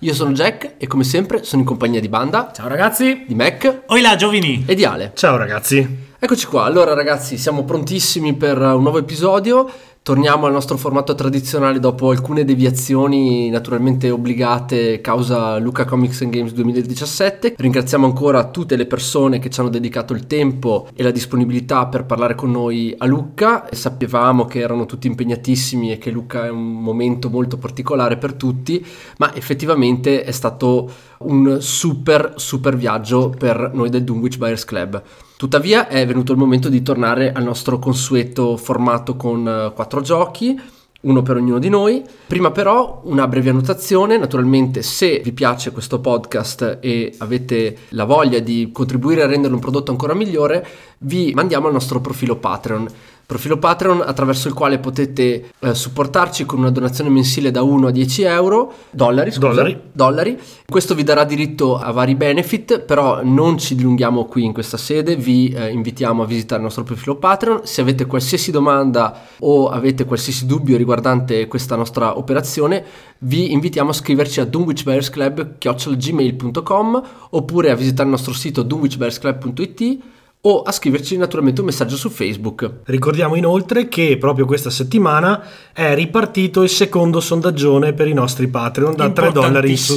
Io sono Jack e come sempre sono in compagnia di Banda, Ciao ragazzi! di Mac Oi là, Giovini! e di Ale. Ciao ragazzi. Eccoci qua, allora ragazzi siamo prontissimi per un nuovo episodio, torniamo al nostro formato tradizionale dopo alcune deviazioni naturalmente obbligate causa Luca Comics and Games 2017. Ringraziamo ancora tutte le persone che ci hanno dedicato il tempo e la disponibilità per parlare con noi a Lucca. Sapevamo che erano tutti impegnatissimi e che Lucca è un momento molto particolare per tutti, ma effettivamente è stato un super super viaggio per noi del Dunwich Buyers Club. Tuttavia è venuto il momento di tornare al nostro consueto formato con eh, quattro giochi, uno per ognuno di noi. Prima però una breve annotazione, naturalmente se vi piace questo podcast e avete la voglia di contribuire a renderlo un prodotto ancora migliore, vi mandiamo al nostro profilo Patreon. Profilo Patreon attraverso il quale potete eh, supportarci con una donazione mensile da 1 a 10 euro, dollari, scusa, Dollari. dollari. Questo vi darà diritto a vari benefit, però non ci dilunghiamo qui in questa sede, vi eh, invitiamo a visitare il nostro profilo Patreon. Se avete qualsiasi domanda o avete qualsiasi dubbio riguardante questa nostra operazione, vi invitiamo a scriverci a dunwichbearsclub.gmail.com oppure a visitare il nostro sito dunwichbearsclub.it o a scriverci naturalmente un messaggio su Facebook. Ricordiamo inoltre che proprio questa settimana è ripartito il secondo sondaggione per i nostri Patreon da 3 dollari in su.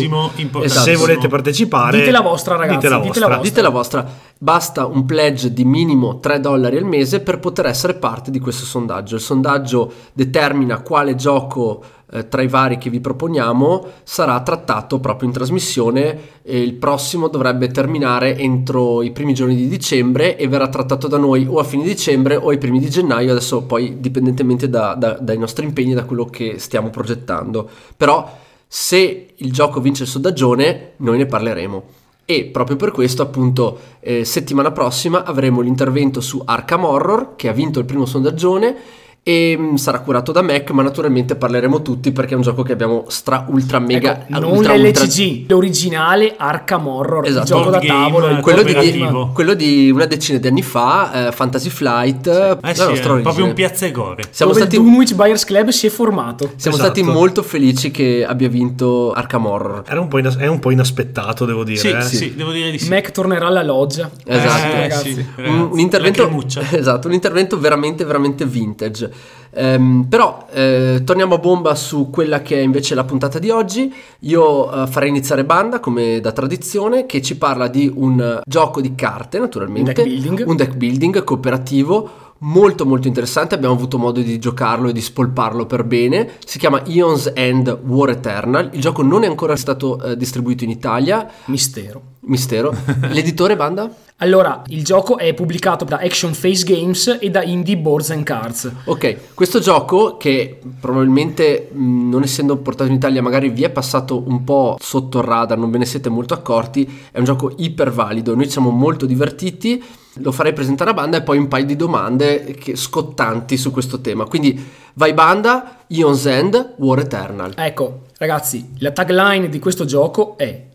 Se volete partecipare, Dite la vostra, ragazzi, Dite la dite la vostra. vostra. Dite la vostra, basta un pledge di minimo 3 dollari al mese per poter essere parte di questo sondaggio. Il sondaggio determina quale gioco eh, tra i vari che vi proponiamo sarà trattato proprio in trasmissione. E il prossimo dovrebbe terminare entro i primi giorni di dicembre e verrà trattato da noi o a fine dicembre o ai primi di gennaio, adesso poi dipendentemente da- da- dai nostri impegni, da quello che stiamo progettando. Però se il gioco vince il sondaggione, noi ne parleremo. E proprio per questo, appunto, eh, settimana prossima avremo l'intervento su Arkham Horror, che ha vinto il primo sondaggione e mm, sarà curato da Mac, ma naturalmente parleremo tutti perché è un gioco che abbiamo stra ultra mega Ecco, non ultra, ultra- l'LCG, l'originale Arkham Horror, Esatto. il gioco da Board game, tavolo. quello di, quello di una decina di anni fa, eh, Fantasy Flight, Eh la sì, nostra proprio origine. un piazza e gore. Siamo dove stati il Dunwich Buyers Club si è formato. siamo Esatto. stati molto felici che abbia vinto Arkham Horror. Era un po' inas- è un po' inaspettato, devo dire. Sì, eh. sì, devo dire di sì. Mac tornerà alla loggia. Esatto. Eh, ragazzi. sì, un, ragazzi, un intervento la cremuccia. esatto, un intervento veramente veramente vintage. Ehm, però eh, torniamo a bomba su quella che è invece la puntata di oggi. Io eh, farei iniziare Banda come da tradizione che ci parla di un gioco di carte, naturalmente, deck un deck building cooperativo molto molto interessante, abbiamo avuto modo di giocarlo e di spolparlo per bene. Si chiama Eons End War Eternal. Il gioco non è ancora stato eh, distribuito in Italia, Mistero. mistero. L'editore Banda? Allora, il gioco è pubblicato da Action Face Games e da Indie Boards and Cards. Ok, questo gioco che probabilmente non essendo portato in Italia magari vi è passato un po' sotto il radar, non ve ne siete molto accorti, è un gioco iper valido, noi siamo molto divertiti, lo farei presentare a banda e poi un paio di domande che- scottanti su questo tema. Quindi vai banda, Ion's End, War Eternal. Ecco, ragazzi, la tagline di questo gioco è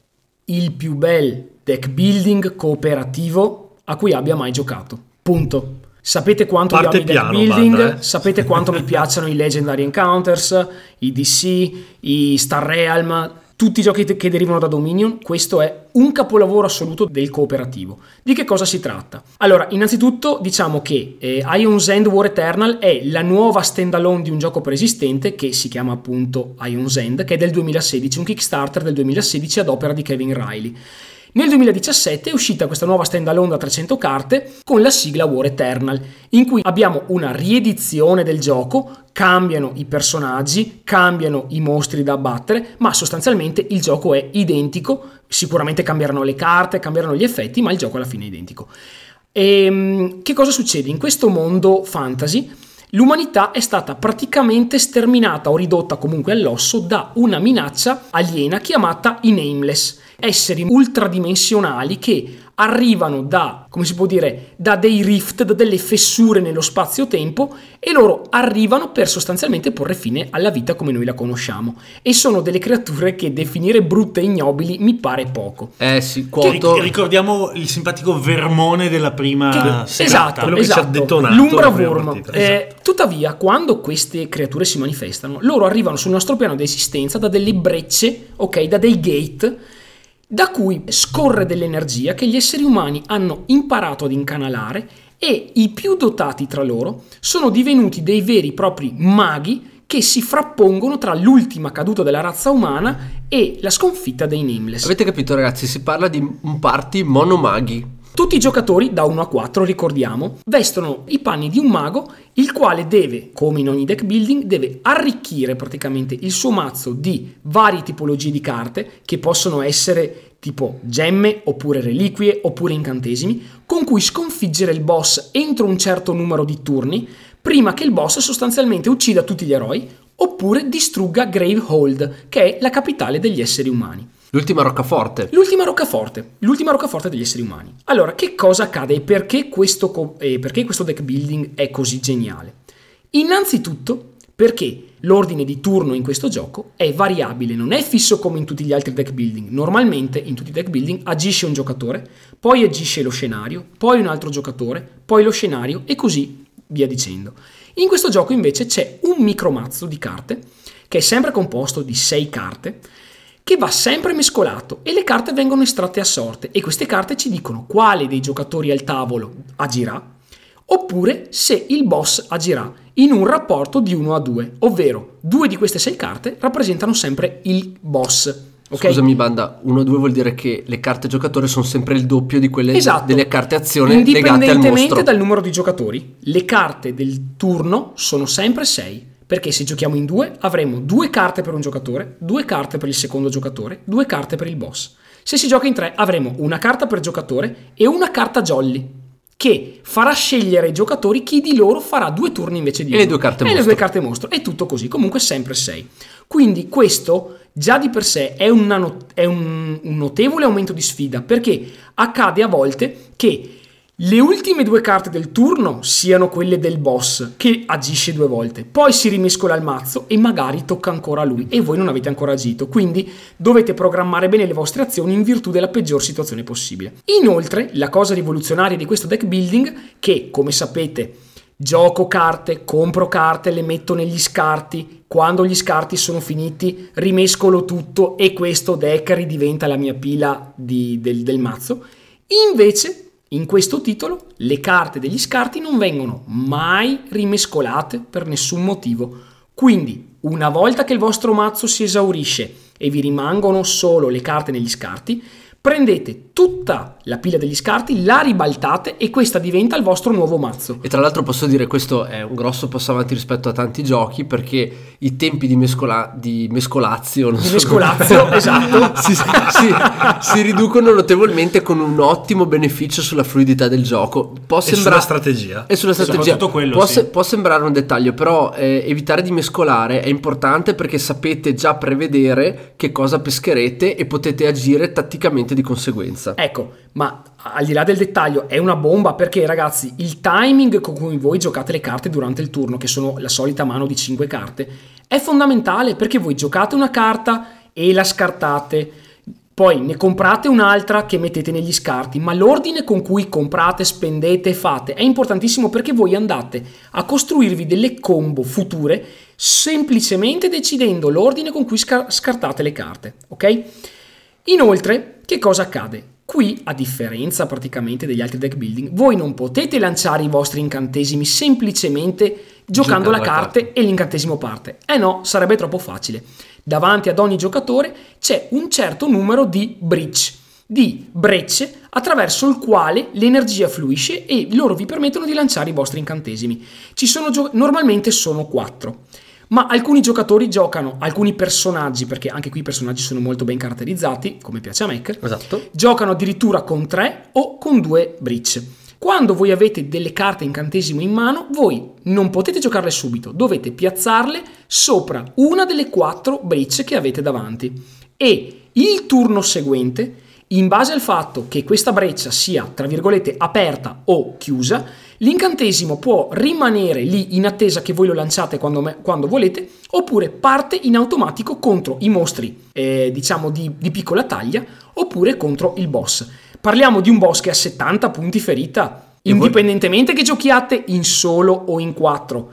il più bel deck building cooperativo a cui abbia mai giocato. Punto. Sapete quanto Parte io amo i deck piano, building, Banda, eh. sapete quanto mi piacciono i Legendary Encounters, i DC, i Star Realm, tutti i giochi che derivano da Dominion. Questo è un capolavoro assoluto del cooperativo. Di che cosa si tratta? Allora, innanzitutto diciamo che eh, Ion's End War Eternal è la nuova standalone di un gioco preesistente che si chiama appunto Ion's End, che è del 2016, un Kickstarter del 2016 ad opera di Kevin Riley. Nel 2017 è uscita questa nuova standalone da 300 carte con la sigla War Eternal, in cui abbiamo una riedizione del gioco, cambiano i personaggi, cambiano i mostri da abbattere, ma sostanzialmente il gioco è identico, sicuramente cambieranno le carte, cambieranno gli effetti, ma il gioco alla fine è identico. E che cosa succede? In questo mondo fantasy l'umanità è stata praticamente sterminata o ridotta comunque all'osso da una minaccia aliena chiamata i Nameless, esseri ultradimensionali che arrivano da, come si può dire, da dei rift, da delle fessure nello spazio-tempo e loro arrivano per sostanzialmente porre fine alla vita come noi la conosciamo. E sono delle creature che definire brutte e ignobili mi pare poco. Eh sì, quoto... ricordiamo il simpatico vermone della prima Che- serata. esatto, quello che ci ha esatto. detonato l'umbra worm. Eh, tuttavia, quando queste creature si manifestano, loro arrivano sul nostro piano di esistenza da delle brecce, ok, da dei gate da cui scorre dell'energia che gli esseri umani hanno imparato ad incanalare e i più dotati tra loro sono divenuti dei veri e propri maghi che si frappongono tra l'ultima caduta della razza umana e la sconfitta dei Nameless. Avete capito ragazzi, si parla di un party monomaghi. Tutti i giocatori, da 1 a 4, ricordiamo, vestono i panni di un mago, il quale deve, come in ogni deck building, deve arricchire praticamente il suo mazzo di varie tipologie di carte, che possono essere tipo gemme, oppure reliquie, oppure incantesimi, con cui sconfiggere il boss entro un certo numero di turni, prima che il boss sostanzialmente uccida tutti gli eroi, oppure distrugga Gravehold, che è la capitale degli esseri umani. L'ultima roccaforte. L'ultima roccaforte, l'ultima roccaforte degli esseri umani. Allora, che cosa accade e perché questo, co- e perché questo deck building è così geniale? Innanzitutto perché l'ordine di turno in questo gioco è variabile, non è fisso come in tutti gli altri deck building. Normalmente in tutti i deck building agisce un giocatore, poi agisce lo scenario, poi un altro giocatore, poi lo scenario e così via dicendo. In questo gioco invece c'è un micromazzo di carte che è sempre composto di 6 carte che va sempre mescolato e le carte vengono estratte a sorte e queste carte ci dicono quale dei giocatori al tavolo agirà oppure se il boss agirà in un rapporto di 1 a 2, ovvero due di queste sei carte rappresentano sempre il boss. ok? Scusami banda, 1-2 vuol dire che le carte giocatore sono sempre il doppio di quelle Esatto. delle carte azione legate al Indipendentemente mostro. dal numero di giocatori, le carte del turno sono sempre 6. Perché se giochiamo in due avremo due carte per un giocatore, due carte per il secondo giocatore, due carte per il boss. Se si gioca in tre avremo una carta per giocatore e una carta jolly che farà scegliere ai giocatori chi di loro farà due turni invece di E le uno. due carte e le mostro. due carte mostro. È tutto così, comunque sempre 6. Quindi questo già di per sé è, not- è un, un notevole aumento di sfida perché accade a volte che le ultime due carte del turno siano quelle del boss che agisce due volte, poi si rimescola il mazzo e magari tocca ancora a lui e voi non avete ancora agito, quindi dovete programmare bene le vostre azioni in virtù della peggior situazione possibile. Inoltre, la cosa rivoluzionaria di questo deck building, che come sapete gioco carte, compro carte, le metto negli scarti, quando gli scarti sono finiti rimescolo tutto e questo deck ridiventa la mia pila di- del, del mazzo, invece in questo titolo le carte degli scarti non vengono mai rimescolate per nessun motivo. Quindi, una volta che il vostro mazzo si esaurisce e vi rimangono solo le carte negli scarti, prendete tutta la pila degli scarti, la ribaltate e questa diventa il vostro nuovo mazzo. E tra l'altro posso dire questo è un grosso passo avanti rispetto a tanti giochi perché i tempi di, mescola- di mescolazio, non Di so mescolazio, come- esatto. si, si- si riducono notevolmente con un ottimo beneficio sulla fluidità del gioco. Può E sulla sembrare strategia. E sulla strategia Soprattutto quello, può, sì. se- può sembrare un dettaglio, però eh, evitare di mescolare è importante perché sapete già prevedere che cosa pescherete e potete agire tatticamente di conseguenza. Ecco, ma al di là del dettaglio è una bomba perché ragazzi il timing con cui voi giocate le carte durante il turno, che sono la solita mano di 5 carte, è fondamentale perché voi giocate una carta e la scartate. Poi ne comprate un'altra che mettete negli scarti, ma l'ordine con cui comprate, spendete e fate è importantissimo perché voi andate a costruirvi delle combo future semplicemente decidendo l'ordine con cui scar- scartate le carte, ok? Inoltre, che cosa accade? Qui, a differenza praticamente degli altri deck building, voi non potete lanciare i vostri incantesimi semplicemente giocando Giocando la la carta e l'incantesimo parte. Eh no, sarebbe troppo facile. Davanti ad ogni giocatore c'è un certo numero di breach, di brecce attraverso il quale l'energia fluisce e loro vi permettono di lanciare i vostri incantesimi. Sono gio- normalmente sono quattro. Ma alcuni giocatori giocano, alcuni personaggi, perché anche qui i personaggi sono molto ben caratterizzati, come piace a Mac, Esatto. giocano addirittura con tre o con due breach. Quando voi avete delle carte incantesimo in mano, voi non potete giocarle subito, dovete piazzarle sopra una delle quattro breach che avete davanti. E il turno seguente In base al fatto che questa breccia sia, tra virgolette, aperta o chiusa, l'incantesimo può rimanere lì in attesa che voi lo lanciate quando, me- quando volete, oppure parte in automatico contro i mostri, eh, diciamo, di, di piccola taglia, oppure contro il boss. Parliamo di un boss che ha 70 punti ferita, indipendentemente che giochiate in solo o in quattro.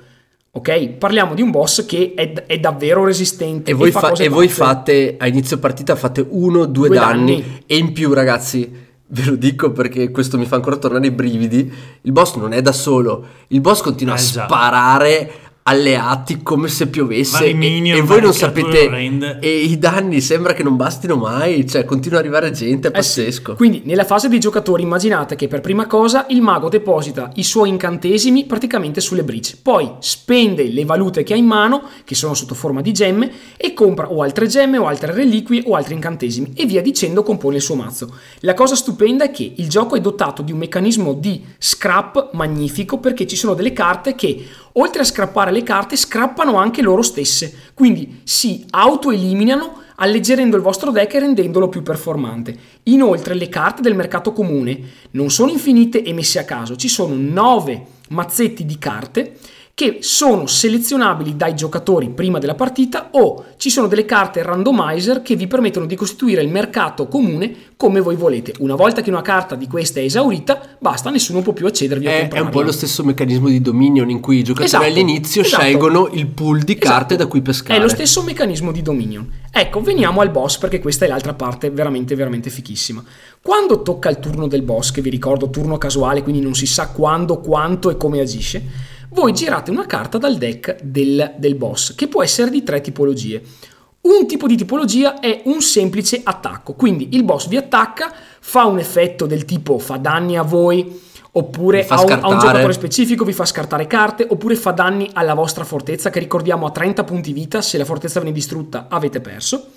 Ok? Parliamo di un boss che è, è davvero resistente. E voi, fa fa- e voi fate a inizio partita fate uno, due, Due danni, danni. e in più ragazzi, ve lo dico perché questo mi fa ancora tornare i brividi, il boss non è da solo, il boss continua Eh, a già. sparare alleati come se piovesse e, minion, e voi non sapete e i danni sembra che non bastino mai, cioè continua ad arrivare gente, è Eh sì. pazzesco. Quindi nella fase dei giocatori immaginate che per prima cosa il mago deposita i suoi incantesimi praticamente sulle brice, poi spende le valute che ha in mano, che sono sotto forma di gemme, e compra o altre gemme o altre reliquie o altri incantesimi e via dicendo compone il suo mazzo. La cosa stupenda è che il gioco è dotato di un meccanismo di scrap magnifico perché ci sono delle carte che oltre a scrappare le carte scrappano anche loro stesse, quindi si autoeliminano alleggerendo il vostro deck e rendendolo più performante. Inoltre le carte del mercato comune non sono infinite e messe a caso, ci sono 9 mazzetti di carte che sono selezionabili dai giocatori prima della partita o ci sono delle carte randomizer che vi permettono di costituire il mercato comune come voi volete. Una volta che una carta di questa è esaurita, basta, nessuno può più accedervi a È, è un po' lo stesso meccanismo di Dominion in cui i giocatori Esatto, all'inizio esatto. scelgono il pool di carte Esatto. da cui pescare. È lo stesso meccanismo di Dominion. Ecco, veniamo al boss perché questa è l'altra parte veramente, veramente fichissima. Quando tocca il turno del boss, che vi ricordo turno casuale, quindi non si sa quando, quanto e come agisce, voi girate una carta dal deck del, del boss, che può essere di tre tipologie. Un tipo di tipologia è un semplice attacco, quindi il boss vi attacca, fa un effetto del tipo fa danni a voi, oppure a un, a un giocatore specifico vi fa scartare carte, oppure fa danni alla vostra fortezza, che ricordiamo ha 30 punti vita, se la fortezza viene distrutta avete perso.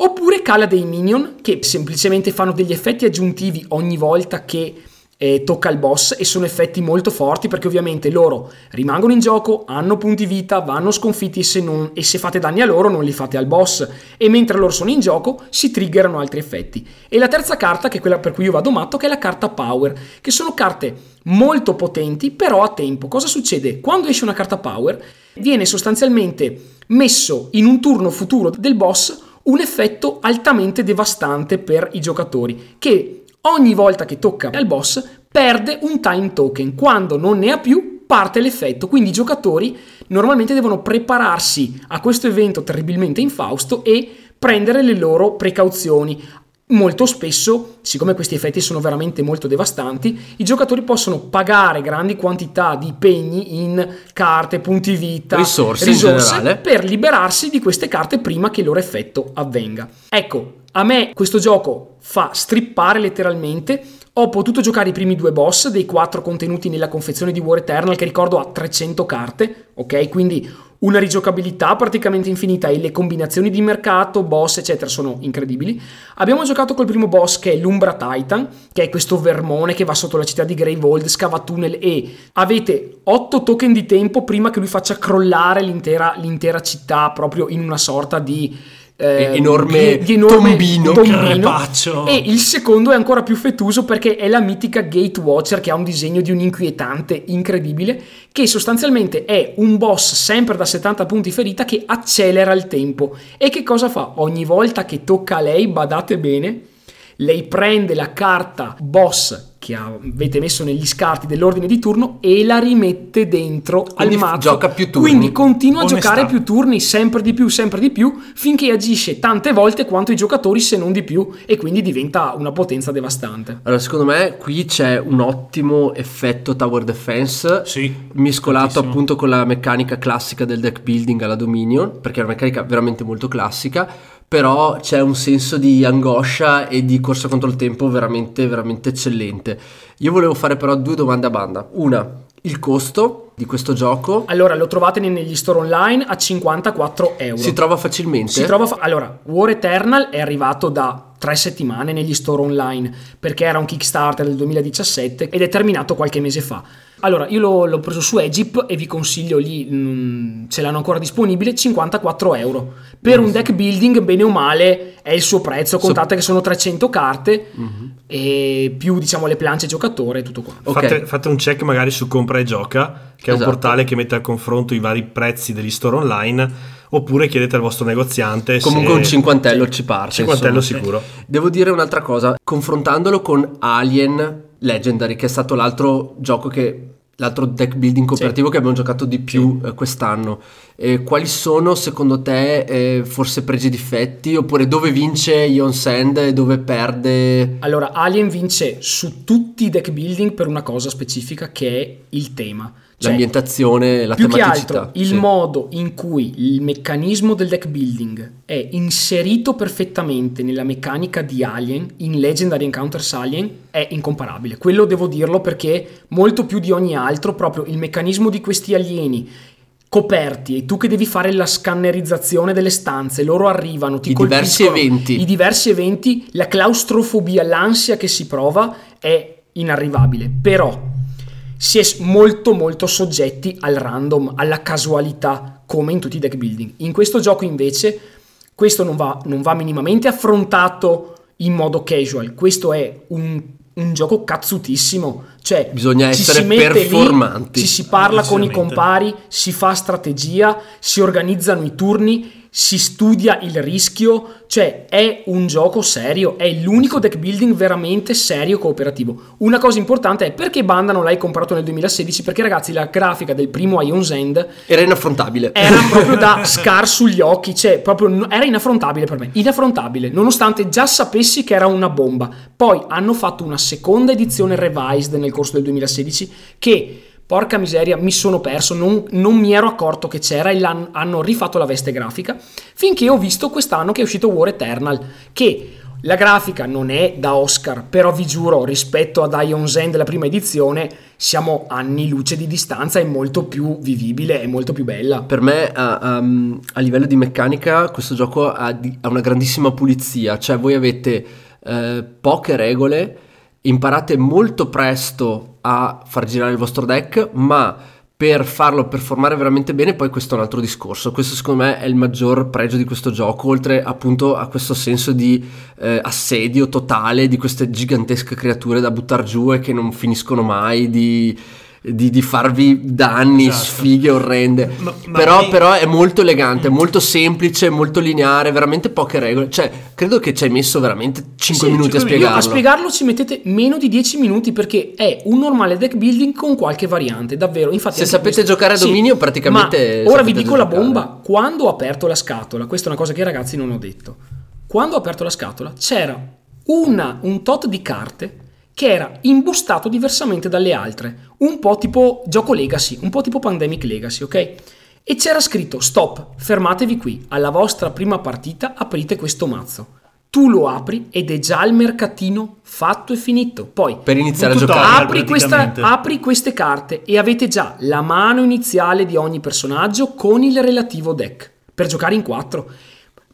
Oppure cala dei minion che semplicemente fanno degli effetti aggiuntivi ogni volta che eh, tocca il boss e sono effetti molto forti perché ovviamente loro rimangono in gioco, hanno punti vita, vanno sconfitti se, non- e se fate danni a loro non li fate al boss e mentre loro sono in gioco si triggerano altri effetti. E la terza carta, che è quella per cui io vado matto, che è la carta Power, che sono carte molto potenti però a tempo. Cosa succede? Quando esce una carta Power viene sostanzialmente messo in un turno futuro del boss un effetto altamente devastante per i giocatori che ogni volta che tocca al boss perde un time token quando non ne ha più parte l'effetto quindi i giocatori normalmente devono prepararsi a questo evento terribilmente infausto e prendere le loro precauzioni Molto spesso, siccome questi effetti sono veramente molto devastanti, i giocatori possono pagare grandi quantità di pegni in carte, punti vita, Risorse generale. per liberarsi di queste carte prima che il loro effetto avvenga. Ecco, a me questo gioco fa strippare letteralmente. Ho potuto giocare i primi due boss dei quattro contenuti nella confezione di War Eternal che ricordo ha 300 carte, ok? Quindi una rigiocabilità praticamente infinita e le combinazioni di mercato, boss, eccetera, sono incredibili. Abbiamo giocato col primo boss che è l'Umbra Titan, che è questo vermone che va sotto la città di Greyvold, scava tunnel e avete 8 token di tempo prima che lui faccia crollare l'intera, l'intera città proprio in una sorta di... eh, enorme di- enorme tombino. Crepaccio. e il secondo è ancora più fettuoso perché è la mitica Gate Watcher che ha un disegno di un inquietante incredibile che sostanzialmente è un boss sempre da 70 punti ferita che accelera il tempo. E che cosa fa? Ogni volta che tocca a lei, badate bene, lei prende la carta boss che avete messo negli scarti dell'ordine di turno e la rimette dentro Quindi al mazzo. gioca più turni. Quindi continua a Onestà. giocare più turni, sempre di più, sempre di più, finché agisce tante volte quanto i giocatori, se non di più, e quindi diventa una potenza devastante. Allora, secondo me qui c'è un ottimo effetto tower defense Sì, mescolato tantissimo. appunto con la meccanica classica del deck building alla Dominion, perché è una meccanica veramente molto classica, però c'è un senso di angoscia e di corsa contro il tempo veramente veramente eccellente. Io volevo fare però due domande a banda. Una, il costo di questo gioco Allora, lo trovate negli store online a 54 euro. si trova facilmente? Si trova fa- allora, War Eternal è arrivato da tre settimane negli store online perché era un Kickstarter del 2017 ed è terminato qualche mese fa. Allora, io l'ho, l'ho preso su Egypt e vi consiglio lì, mm, ce l'hanno ancora disponibile, 54 euro. Per un deck building, bene o male, è il suo prezzo. Contate che sono 300 carte e più, diciamo, le plance giocatore e tutto qua. Ok. Fate, fate un check magari su Compra e Gioca, che è Esatto. un portale che mette a confronto i vari prezzi degli store online, oppure chiedete al vostro negoziante Comunque se... un cinquantello ci parte. Cinquantello insomma. sicuro. Devo dire un'altra cosa, confrontandolo con Alien Legendary, che è stato l'altro gioco che l'altro deck building cooperativo che abbiamo giocato di più eh, quest'anno. Eh, quali sono secondo te eh, forse pregi e difetti oppure dove vince Ion Sand e dove perde Allora, Alien vince su tutti i deck building per una cosa specifica che è il tema. Cioè, l'ambientazione, la più che tematicità? altro il Sì. modo in cui il meccanismo del deck building è inserito perfettamente nella meccanica di Alien in Legendary Encounters Alien è incomparabile. Quello devo dirlo perché molto più di ogni altro proprio il meccanismo di questi alieni coperti e tu che devi fare la scannerizzazione delle stanze, loro arrivano, ti I diversi eventi. i diversi eventi, la claustrofobia, l'ansia che si prova è inarrivabile. Però si è molto molto soggetti al random, alla casualità, come in tutti i deck building. In questo gioco invece questo non va, non va minimamente affrontato in modo casual, questo è un, un gioco cazzutissimo, cioè Bisogna ci essere si mette lì, performanti. ci si parla con i compari, si fa strategia, si organizzano i turni, si studia il rischio, cioè è un gioco serio, è l'unico deck building veramente serio cooperativo. Una cosa importante è perché Banda non l'hai comprato nel 2016? Perché ragazzi la grafica del primo Ion's End era inaffrontabile era proprio da scar sugli occhi, cioè proprio era inaffrontabile per me, inaffrontabile, nonostante già sapessi che era una bomba. Poi hanno fatto una seconda edizione revised nel corso del 2016 che Porca miseria, mi sono perso, non, non mi ero accorto che c'era e hanno rifatto la veste grafica, finché ho visto quest'anno che è uscito War Eternal, che la grafica non è da Oscar, però vi giuro, rispetto ad Ion's End della prima edizione, siamo anni luce di distanza, è molto più vivibile, è molto più bella. Per me a, a- a livello di meccanica questo gioco ha, di- ha una grandissima pulizia, cioè voi avete eh, poche regole, imparate molto presto a far girare il vostro deck, ma per farlo performare veramente bene poi questo è un altro discorso. Questo secondo me è il maggior pregio di questo gioco, oltre appunto a questo senso di eh, assedio totale di queste gigantesche creature da buttare giù e che non finiscono mai di... di- di farvi danni, Esatto. sfighe orrende. Ma- ma però, poi- però è molto elegante, molto semplice, molto lineare, veramente poche regole. Cioè, credo che ci hai messo veramente 5 Sì, minuti a spiegarlo. A spiegarlo ci mettete meno di 10 minuti perché è un normale deck building con qualche variante, davvero. Infatti Se sapete questo- giocare a Sì, dominio, praticamente Ma ora vi dico la bomba. Quando ho aperto la scatola, questa è una cosa che ai ragazzi non ho detto. Quando ho aperto la scatola c'era una, un tot di carte che era imbustato diversamente dalle altre, un po' tipo gioco legacy, un po' tipo pandemic legacy, ok? E c'era scritto stop, fermatevi qui, alla vostra prima partita aprite questo mazzo. Tu lo apri ed è già il mercatino fatto e finito. Poi Per iniziare a giocare. apri, questa- apri queste carte e avete già la mano iniziale di ogni personaggio con il relativo deck per giocare in quattro.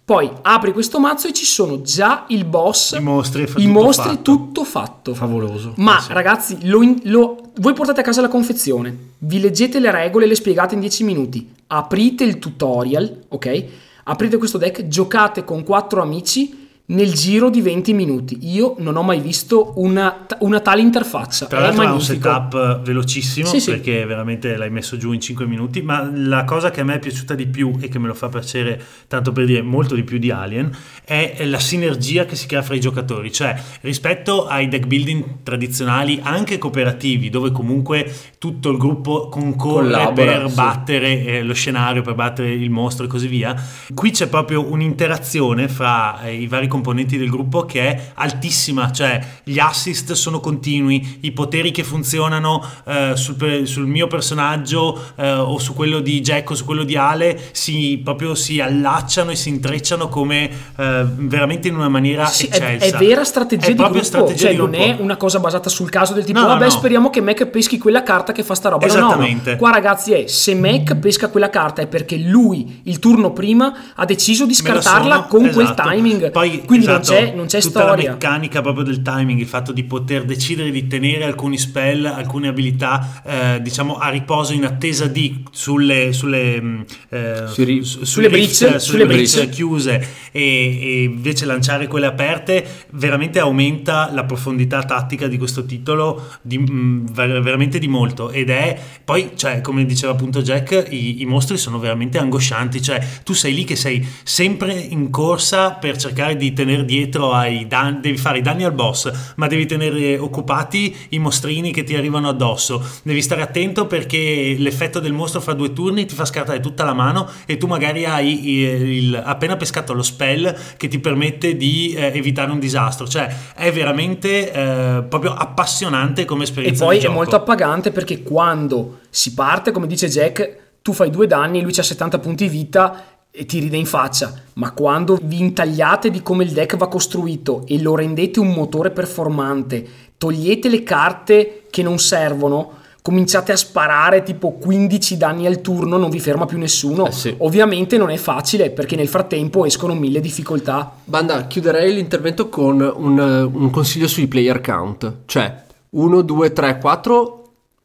Poi apri questo mazzo e ci sono già il boss, I mostri, i tutto mostri, fatto. tutto fatto. Favoloso. Ma Eh sì. ragazzi, lo in- lo- voi portate a casa la confezione, vi leggete le regole e le spiegate in 10 minuti, aprite il tutorial, ok? Aprite questo deck, giocate con quattro amici nel giro di 20 minuti. Io non ho mai visto una, una tale interfaccia. Tra è l'altro ha un setup velocissimo Sì, sì. perché veramente l'hai messo giù in 5 minuti, ma la cosa che a me è piaciuta di più e che me lo fa piacere, tanto per dire molto di più di Alien, è la sinergia che si crea fra i giocatori, cioè rispetto ai deck building tradizionali, anche cooperativi, dove comunque tutto il gruppo concorre Collabora, per sì. battere eh, lo scenario, per battere il mostro e così via, qui c'è proprio un'interazione fra eh, i vari componenti del gruppo che è altissima, cioè gli assist sono continui, i poteri che funzionano eh, sul, sul mio personaggio eh, o su quello di Jack o su quello di Ale si, proprio si allacciano e si intrecciano come eh, veramente in una maniera Sì, è, eccelsa. è vera strategia È di proprio gruppo, strategia cioè di non gruppo. è una cosa basata sul caso del tipo No, vabbè no. speriamo che Mac peschi quella carta che fa sta roba. No, no, no. Esattamente. Qua ragazzi è se Mac pesca quella carta è perché lui il turno prima ha deciso di scartarla sono- con quel esatto. timing. Poi quindi non Esatto, c'è, non c'è tutta storia. la meccanica proprio del timing, il fatto di poter decidere di tenere alcuni spell, alcune abilità, eh, diciamo a riposo in attesa di sulle sulle, mh, eh, Sui ri- su- sulle rift, breach, sulle breach. chiuse e, e invece lanciare quelle aperte veramente aumenta la profondità tattica di questo titolo di, mh, ver- veramente di molto ed è poi cioè come diceva appunto Jack i, i mostri sono veramente angoscianti cioè tu sei lì che sei sempre in corsa per cercare di tenere dietro ai danni devi fare i danni al boss ma devi tenere occupati i mostrini che ti arrivano addosso. Devi stare attento perché l'effetto del mostro fra due turni ti fa scartare tutta la mano e tu magari hai il- il- appena pescato lo spell che ti permette di eh, evitare un disastro. Cioè è veramente eh, proprio appassionante come E esperienza poi di è molto appagante perché quando si parte, come dice Jack, tu fai due danni, lui ha 70 punti vita e ti ride in faccia. Ma quando vi intagliate di come il deck va costruito e lo rendete un motore performante, togliete le carte che non servono, cominciate a sparare tipo 15 danni al turno, non vi ferma più nessuno. Eh sì. Ovviamente non è facile perché nel frattempo escono mille difficoltà. Banda, chiuderei l'intervento con un, un consiglio sui player count, cioè 1, 2, 3, 4.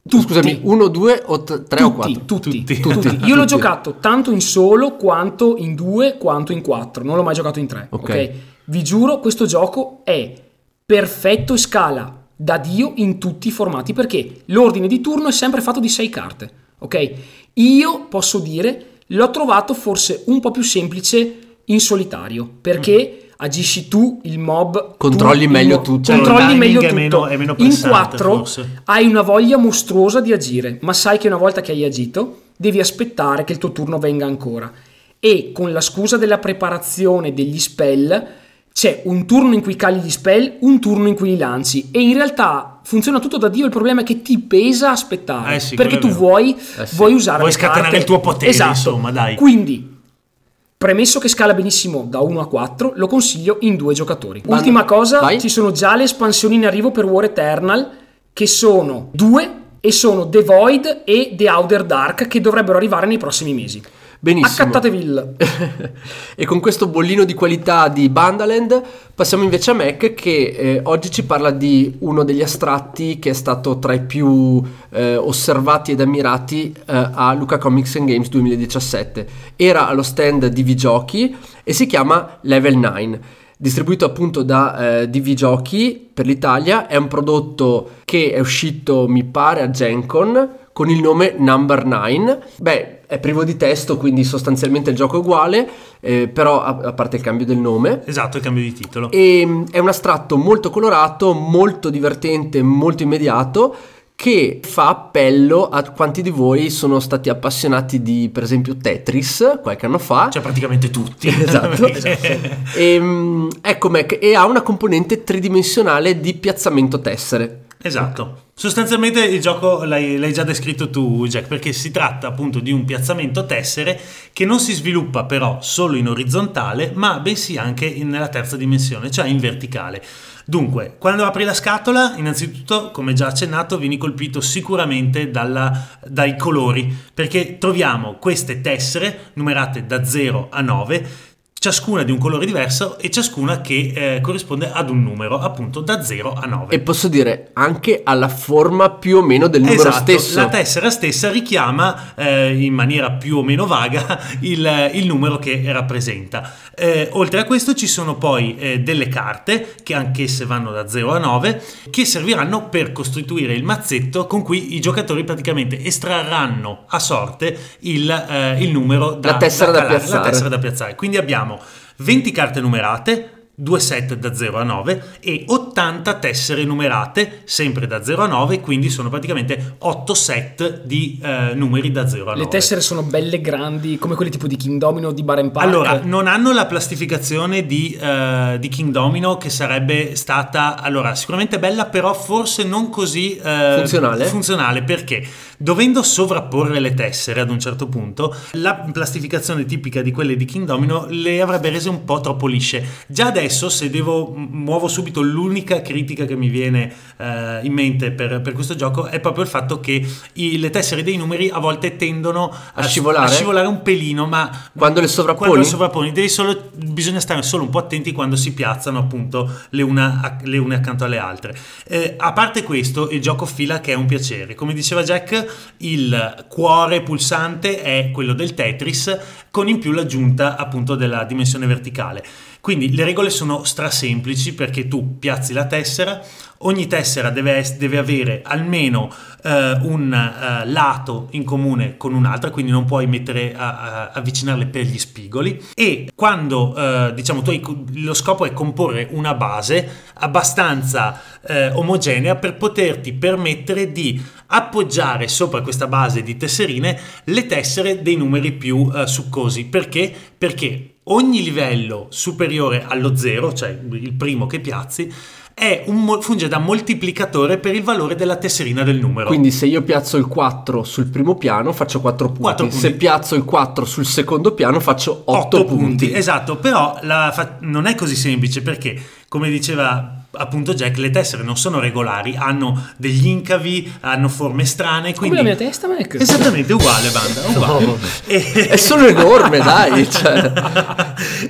Tutti. Scusami, 1, 2 o 3 o 4? Tutti, tutti, Tutti. tutti. Io l'ho giocato tanto in solo quanto in due quanto in quattro. Non l'ho mai giocato in tre. Ok. ok? Vi giuro, questo gioco è perfetto e scala da Dio in tutti i formati perché l'ordine di turno è sempre fatto di sei carte. Ok? Io posso dire, l'ho trovato forse un po' più semplice in solitario perché. Agisci tu, il mob. Controlli tu, meglio il mo- tutto. Cioè, Controlli meglio è tutto. meno- è meno in pressante, quattro forse. hai una voglia mostruosa di agire, ma sai che una volta che hai agito devi aspettare che il tuo turno venga ancora. E con la scusa della preparazione degli spell c'è un turno in cui cali gli spell, un turno in cui li lanci e in realtà funziona tutto da Dio, il problema è che ti pesa aspettare, Eh sì, perché tu è vuoi, Eh sì. vuoi usare Vuoi scatenare carte. il tuo potere, Esatto. insomma, dai. Quindi Premesso che scala benissimo da 1 a 4, lo consiglio in due giocatori. Banda- Ultima cosa, vai. ci sono già le espansioni in arrivo per War Eternal, che sono due e sono The Void e The Outer Dark, che dovrebbero arrivare nei prossimi mesi. Benissimo. Accattatevi il... e con questo bollino di qualità di Bandaland passiamo invece a Mac che eh, oggi ci parla di uno degli astratti che è stato tra i più eh, osservati ed ammirati eh, a Luca Comics and Games 2017. Era allo stand di Vigiochi e si chiama Level 9. Distribuito appunto da eh, DV Giochi per l'Italia, è un prodotto che è uscito, mi pare, a Gencon con il nome Number 9. Beh, è privo di testo, quindi sostanzialmente il gioco è uguale, eh, però a, a parte il cambio del nome. Esatto, il cambio di titolo. E mm, è un astratto molto colorato, molto divertente, molto immediato che fa appello a quanti di voi sono stati appassionati di per esempio Tetris qualche anno fa Cioè praticamente tutti. Esatto. Perché- e, mm, ecco Mac e ha una componente tridimensionale di piazzamento tessere Esatto. Sostanzialmente il gioco l'hai, l'hai già descritto tu, Jack, perché si tratta appunto di un piazzamento tessere che non si sviluppa però solo in orizzontale, ma bensì anche in- nella terza dimensione, cioè in verticale. Dunque, quando apri la scatola, innanzitutto, come già accennato, vieni colpito sicuramente dalla- dai colori, perché troviamo queste tessere numerate da 0 a 9 ciascuna di un colore diverso e ciascuna che eh, corrisponde ad un numero, appunto da 0 a 9. e posso dire anche alla forma più o meno del numero Esatto, stesso la tessera stessa richiama eh, in maniera più o meno vaga il, il numero che rappresenta. Eh, oltre a questo ci sono poi eh, delle carte che anch'esse vanno da 0 a 9 che serviranno per costituire il mazzetto con cui i giocatori praticamente estrarranno a sorte il, eh, il numero da, La tessera da calare, piazzare. La tessera da piazzare. Quindi abbiamo 20 carte numerate, 2 set da 0 a 9 e 80 tessere numerate, sempre da 0 a 9, quindi sono praticamente 8 set di eh, numeri da 0 a 9. Le tessere sono belle grandi, come quelle tipo di King Domino di Bar Park. Allora, non hanno la plastificazione di, eh, di King Domino che sarebbe stata, allora, sicuramente bella, però forse non così eh, Funzionale? funzionale, perché dovendo sovrapporre le tessere ad un certo punto, la plastificazione tipica di quelle di King Domino le avrebbe rese un po' troppo lisce. Già adesso adesso se devo muovo subito l'unica critica che mi viene eh, in mente per, per, questo gioco è proprio il fatto che i, le tessere dei numeri a volte tendono a, a, scivolare. a scivolare. un pelino, ma quando le sovrapponi, quando le sovrapponi devi solo, bisogna stare solo un po' attenti quando si piazzano appunto le una, le une accanto alle altre. Eh, a parte questo, il gioco fila che è un piacere. Come diceva Jack, il cuore pulsante è quello del Tetris con in più l'aggiunta appunto della dimensione verticale. Quindi le regole sono strasemplici perché tu piazzi la tessera, ogni tessera deve, deve avere almeno eh, un eh, lato in comune con un'altra, quindi non puoi mettere a, a, avvicinarle per gli spigoli e quando eh, diciamo tu hai, lo scopo è comporre una base abbastanza eh, omogenea per poterti permettere di appoggiare sopra questa base di tesserine le tessere dei numeri più eh, succosi. Perché? Perché ogni livello superiore allo zero, cioè il primo che piazzi, un, funge da moltiplicatore per il valore della tesserina del numero. Quindi se io piazzo il 4 sul primo piano faccio 4 punti. 4 punti. Se piazzo il 4 sul secondo piano faccio 8, 8 punti. punti. Esatto, però la, non è così semplice perché, come diceva appunto Jack le tessere non sono regolari hanno degli incavi hanno forme strane quindi... come la mia testa Mac esattamente uguale banda uguale. No. E... è solo enorme dai cioè.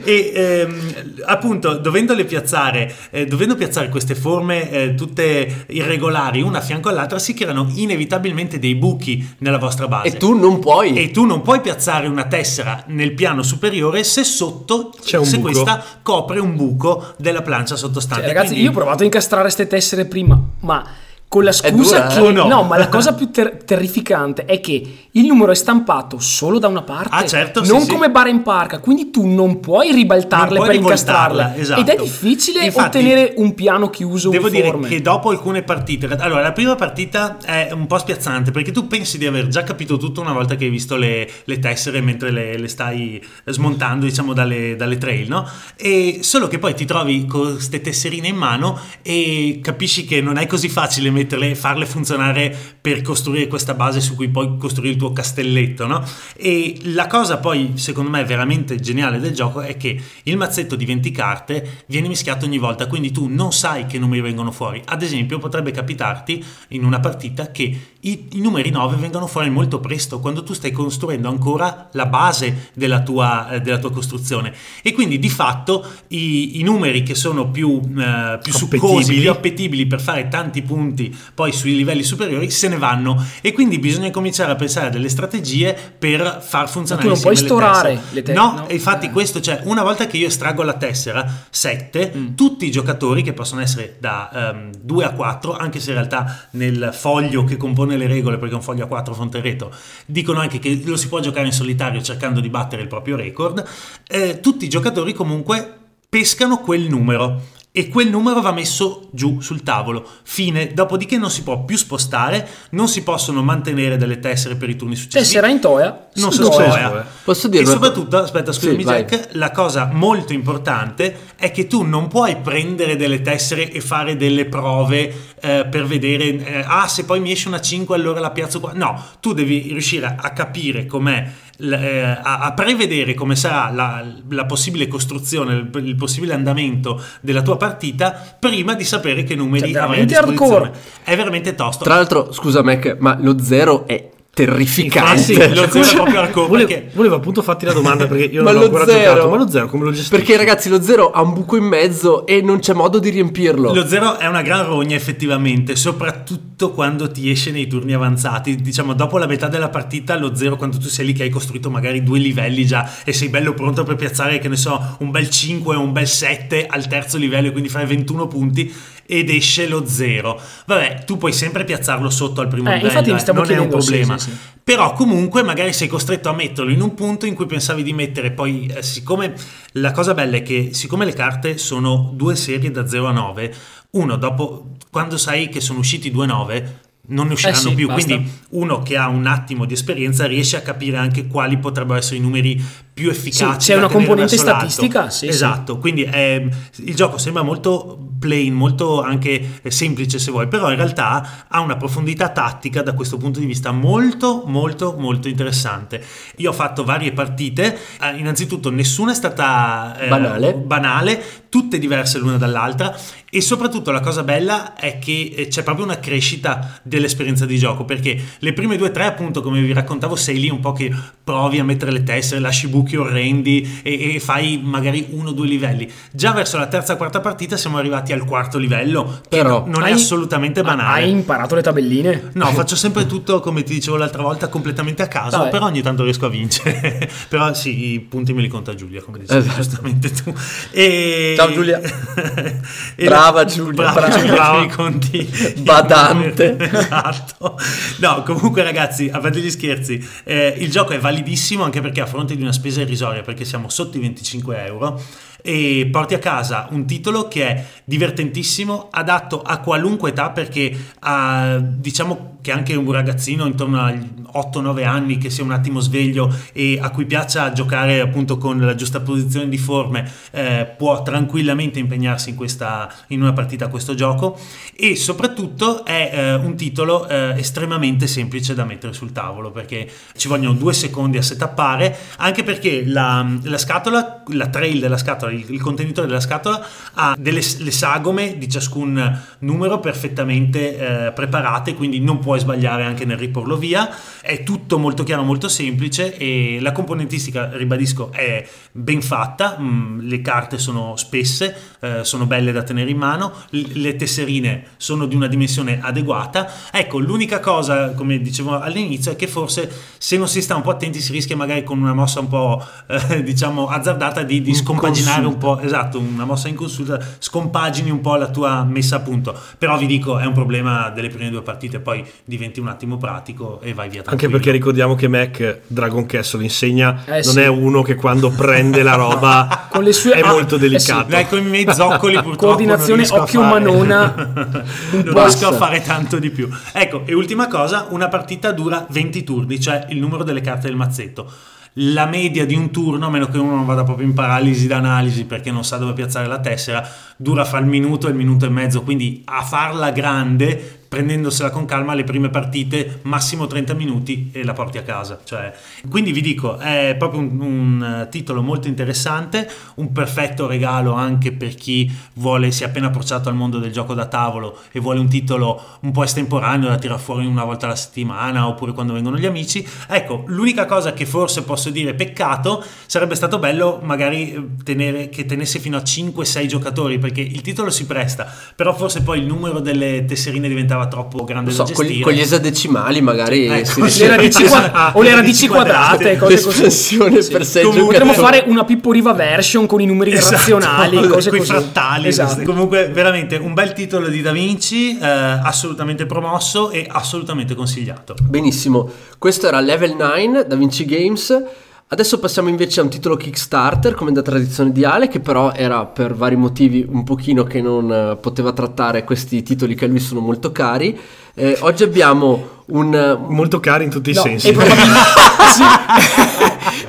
e ehm, appunto dovendole piazzare eh, dovendo piazzare queste forme eh, tutte irregolari una a fianco all'altra si creano inevitabilmente dei buchi nella vostra base e tu non puoi e tu non puoi piazzare una tessera nel piano superiore se sotto C'è se buco. questa copre un buco della plancia sottostante cioè, ragazzi quindi, io provato a incastrare queste tessere prima, ma con la scusa dura, che eh? no? no, ma la cosa più ter- terrificante è che il numero è stampato solo da una parte, ah, certo, non sì, come sì. bara in parca, quindi tu non puoi ribaltarle Non puoi per incastrarle esatto. ed è difficile Infatti, ottenere un piano chiuso Devo uniforme. dire che dopo alcune partite, allora la prima partita è un po' spiazzante perché tu pensi di aver già capito tutto una volta che hai visto le, le tessere mentre le, le, stai smontando, diciamo, dalle, dalle, trail, no? E solo che poi ti trovi con queste tesserine in mano e capisci che non è così facile metterle, farle funzionare per costruire questa base su cui poi costruire il tuo castelletto, no? E la cosa poi, secondo me, veramente geniale del gioco è che il mazzetto di 20 carte viene mischiato ogni volta, quindi tu non sai che numeri vengono fuori. Ad esempio, potrebbe capitarti in una partita che i, i numeri 9 vengano fuori molto presto, quando tu stai costruendo ancora la base della tua, eh, della tua costruzione. E quindi di fatto i, i numeri che sono più, eh, più succosi, più appetibili per fare tanti punti poi sui livelli superiori se ne vanno e quindi bisogna cominciare a pensare a delle strategie per far funzionare Ma tu non puoi storare le, le tessere. No, no, infatti eh. questo cioè una volta che io estraggo la tessera 7, mm. tutti i giocatori che possono essere da um, ehm, 2 a 4, anche se in realtà nel foglio che compone le regole, perché è un foglio a 4 fonte reto, dicono anche che lo si può giocare in solitario cercando di battere il proprio record, eh, tutti i giocatori comunque pescano quel numero e quel numero va messo giù sul tavolo. Fine. Dopodiché non si può più spostare, non si possono mantenere delle tessere per i turni successivi. Tessera in toia. Non si toia. Posso dire? E soprattutto, aspetta, scusami sì, Jack, la cosa molto importante è che tu non puoi prendere delle tessere e fare delle prove eh, per vedere, eh, ah, se poi mi esce una 5 allora la piazzo qua. No, tu devi riuscire a capire com'è eh, a, a, prevedere come sarà la, la possibile costruzione, il, il, possibile andamento della tua partita prima di sapere che numeri cioè, avrai a disposizione. Hardcore. È veramente tosto. Tra l'altro, scusa Mac, ma lo zero è terrificante. Sì, lo zero è proprio hardcore. Volevo, perché... volevo appunto farti la domanda perché io non ho ancora zero, giocato. Ma lo zero come lo gestisci? Perché ragazzi lo zero ha un buco in mezzo e non c'è modo di riempirlo. Lo zero è una gran rogna effettivamente, soprattutto quando ti esce nei turni avanzati. Diciamo dopo la metà della partita lo zero quando tu sei lì che hai costruito magari due livelli già e sei bello pronto per piazzare che ne so un bel 5 o un bel 7 al terzo livello e quindi fai 21 punti ed esce lo zero. Vabbè, tu puoi sempre piazzarlo sotto al primo eh, livello, infatti mi eh, stavo non è un problema. Sì, sì, sì. Però comunque magari sei costretto a metterlo in un punto in cui pensavi di mettere poi, eh, siccome la cosa bella è che siccome le carte sono due serie da 0 a 9, uno dopo, quando sai che sono usciti due 9, non ne usciranno eh sì, più. basta. Quindi uno che ha un attimo di esperienza riesce a capire anche quali potrebbero essere i numeri più efficaci. Sì, c'è una componente statistica, sì, esatto. Quindi eh, il gioco sembra molto plain, molto anche semplice se vuoi, però in realtà ha una profondità tattica da questo punto di vista molto molto molto interessante. Io ho fatto varie partite, eh, innanzitutto nessuna è stata eh, Banale. banale, tutte diverse l'una dall'altra e soprattutto la cosa bella è che eh, c'è proprio una crescita dell'esperienza di gioco perché le prime due o tre appunto come vi raccontavo sei lì un po' che provi a mettere le tessere, lasci buchi orrendi e, e fai magari uno o due livelli. Già verso la terza quarta partita siamo arrivati al quarto livello che Però non è hai- assolutamente banale. Hai imparato le tabelline? No, faccio sempre tutto come ti dicevo l'altra volta, completamente a caso, Vabbè. però ogni tanto riesco a vincere. però sì, i punti me li conta Giulia, come dicevi Esatto. giustamente tu. E... Ciao, Giulia. E Brava Giulia, Brava, brava. Mi conti. Badante. esatto. No, comunque ragazzi, a parte gli scherzi, eh, il gioco è validissimo anche perché a fronte di una spesa irrisoria, perché siamo sotto i 25 euro, e porti a casa un titolo che è divertentissimo, adatto a qualunque età perché ah, diciamo che anche un ragazzino intorno agli 8-9 anni che sia un attimo sveglio e a cui piaccia giocare appunto con la giusta posizione di forme eh, può tranquillamente impegnarsi in, questa, in una partita a questo gioco. E soprattutto è eh, un titolo eh, estremamente semplice da mettere sul tavolo perché ci vogliono due secondi a settappare anche perché la, la scatola, la trail della scatola, il, il contenitore della scatola ha delle le sagome di ciascun numero perfettamente eh, preparate quindi non puoi sbagliare anche nel riporlo via. È tutto molto chiaro molto semplice e la componentistica ribadisco è ben fatta. Mm, le carte sono spesse eh, sono belle da tenere in mano. L- le tesserine sono di una dimensione adeguata. Ecco l'unica cosa come dicevo all'inizio è che forse se non si sta un po' attenti si rischia magari con una mossa un po' eh, diciamo azzardata di, di scompaginare un po' esatto una mossa inconsulta scompagini un po' la tua messa a punto però vi dico è un problema delle prime due partite poi diventi un attimo pratico e vai via Anche tranquillo. perché ricordiamo che Mac Dragon Castle insegna Eh, non sì. è uno che quando prende la roba Con le sue- è ah, molto eh sì. delicato. Dai, con i miei zoccoli purtroppo Coordinazione non riesco a occhio-manona. fare. Un non riesco a fare tanto di più. Ecco, e ultima cosa, una partita dura 20 turni, cioè il numero delle carte del mazzetto. La media di un turno, a meno che uno non vada proprio in paralisi d'analisi perché non sa dove piazzare la tessera, dura fra il minuto e il minuto e mezzo, quindi a farla grande prendendosela con calma le prime partite massimo 30 minuti e la porti a casa. Cioè, quindi vi dico è proprio un, un titolo molto interessante un perfetto regalo anche per chi vuole si è appena approcciato al mondo del gioco da tavolo e vuole un titolo un po' estemporaneo da tirare fuori una volta alla settimana oppure quando vengono gli amici. Ecco l'unica cosa che forse posso dire peccato sarebbe stato bello magari eh, tenere, che tenesse fino a 5-6 giocatori perché il titolo si presta però forse poi il numero delle tesserine diventava troppo grande Non so, da con, gestire con gli esadecimali magari Ecco, si sì. riesce Le radici qua- Ah, o le radici quadrate, quadrate. cose così. l'espansione per sei Comunque- Potremmo fare una Pippo Riva version con i numeri Esatto, razionali, cose coi così. frattali. Esatto. Comunque, veramente un bel titolo di Da Vinci, eh, assolutamente promosso e assolutamente consigliato. Benissimo, questo era Level 9 da Vinci Games. Adesso passiamo invece a un titolo Kickstarter, come da tradizione di Ale, che però era per vari motivi un pochino che non eh, poteva trattare questi titoli che a lui sono molto cari. Eh, oggi abbiamo un... eh, Molto cari in tutti i No, sensi. e, probabilmente, sì.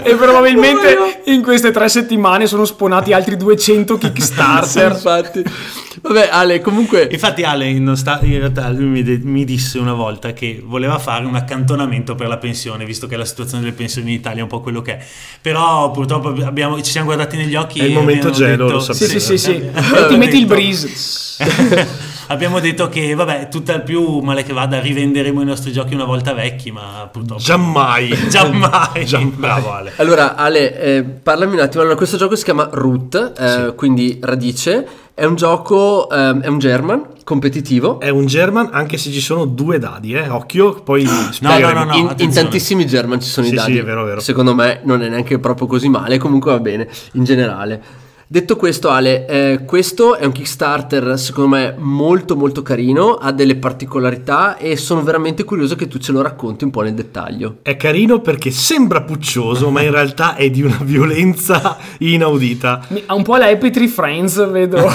E probabilmente in queste tre settimane sono spawnati altri 200 Sì, Kickstarter. infatti. Vabbè, Ale, comunque... Infatti, Ale non sta- in realtà lui mi, de- mi disse una volta che voleva fare un accantonamento per la pensione, visto che la situazione delle pensioni in Italia è un po' quello che è. Però purtroppo abbiamo- ci siamo guardati negli occhi È il momento gelo, detto- lo Sì, sapete. sì, sì, sì. Abbiamo E ti metti il breeze. Abbiamo detto che, vabbè, tutt'al più male che vada, rivenderemo i nostri giochi una volta vecchi, ma purtroppo. Giammai. Giammai. Giammai. Bravo Ale. Allora, Ale, eh, parlami un attimo. Allora, questo gioco si chiama Root, eh, quindi radice. È un gioco, ehm, è un German competitivo. È un German anche se ci sono due dadi, eh. Occhio, poi no, spiegheremo. no, in, in attenzione. tantissimi German ci sono Sì, i dadi. sì, è vero, è vero. Secondo me non è neanche proprio così male, comunque va bene in generale. Detto questo, Ale, eh, questo è un Kickstarter secondo me molto molto carino, ha delle particolarità e sono veramente curioso che tu ce lo racconti un po' nel dettaglio. È carino perché sembra puccioso, ma in realtà è di una violenza inaudita. Ha un po' la Happy Tree Friends, vedo.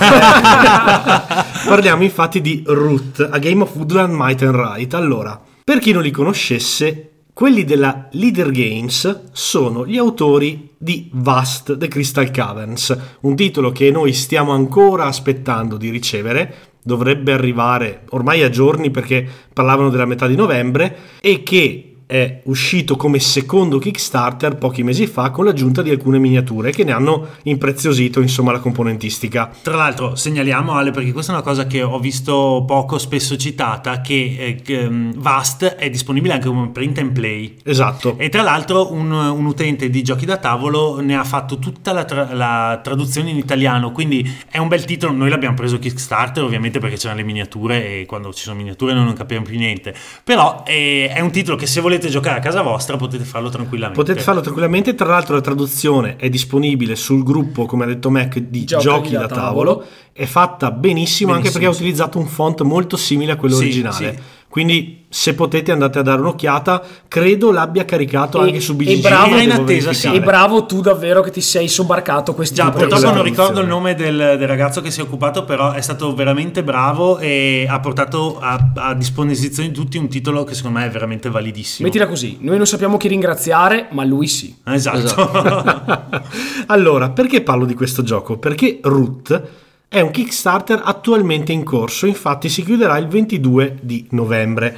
Parliamo infatti di Root, a Game of Woodland Might and Right. Allora, per chi non li conoscesse, Quelli della Leader Games sono gli autori di Vast The Crystal Caverns, un titolo che noi stiamo ancora aspettando di ricevere, dovrebbe arrivare ormai a giorni perché parlavano della metà di novembre e che è uscito come secondo Kickstarter pochi mesi fa con l'aggiunta di alcune miniature che ne hanno impreziosito insomma la componentistica. Tra l'altro segnaliamo Ale perché questa è una cosa che ho visto poco spesso citata che, eh, um, Vast è disponibile anche come print and play. Esatto. E tra l'altro un, un utente di giochi da tavolo ne ha fatto tutta la, tra- la, traduzione in italiano, quindi è un bel titolo, noi l'abbiamo preso Kickstarter ovviamente perché c'erano le miniature e quando ci sono miniature noi non capiamo più niente, però eh, è un titolo che se volete volete giocare a casa vostra potete farlo tranquillamente. Potete farlo tranquillamente, tra l'altro la traduzione è disponibile sul gruppo, come ha detto Mac, di Giochi, Giochi da, da tavolo. tavolo. È fatta benissimo, benissimo, anche perché ha utilizzato un font molto simile a quello sì, originale. Sì. Quindi se potete andate a dare un'occhiata, credo l'abbia caricato e, anche su BGG. E bravo, in attesa, sì. e bravo tu davvero che ti sei sobbarcato questo Già, purtroppo non ricordo il nome del, del, ragazzo che si è occupato, però è stato veramente bravo e ha portato a, a, disposizione di tutti un titolo che secondo me è veramente validissimo. Mettila così, noi non sappiamo chi ringraziare, ma lui sì. Esatto. esatto. allora, perché parlo di questo gioco? Perché Root è un Kickstarter attualmente in corso, infatti si chiuderà il 22 di novembre.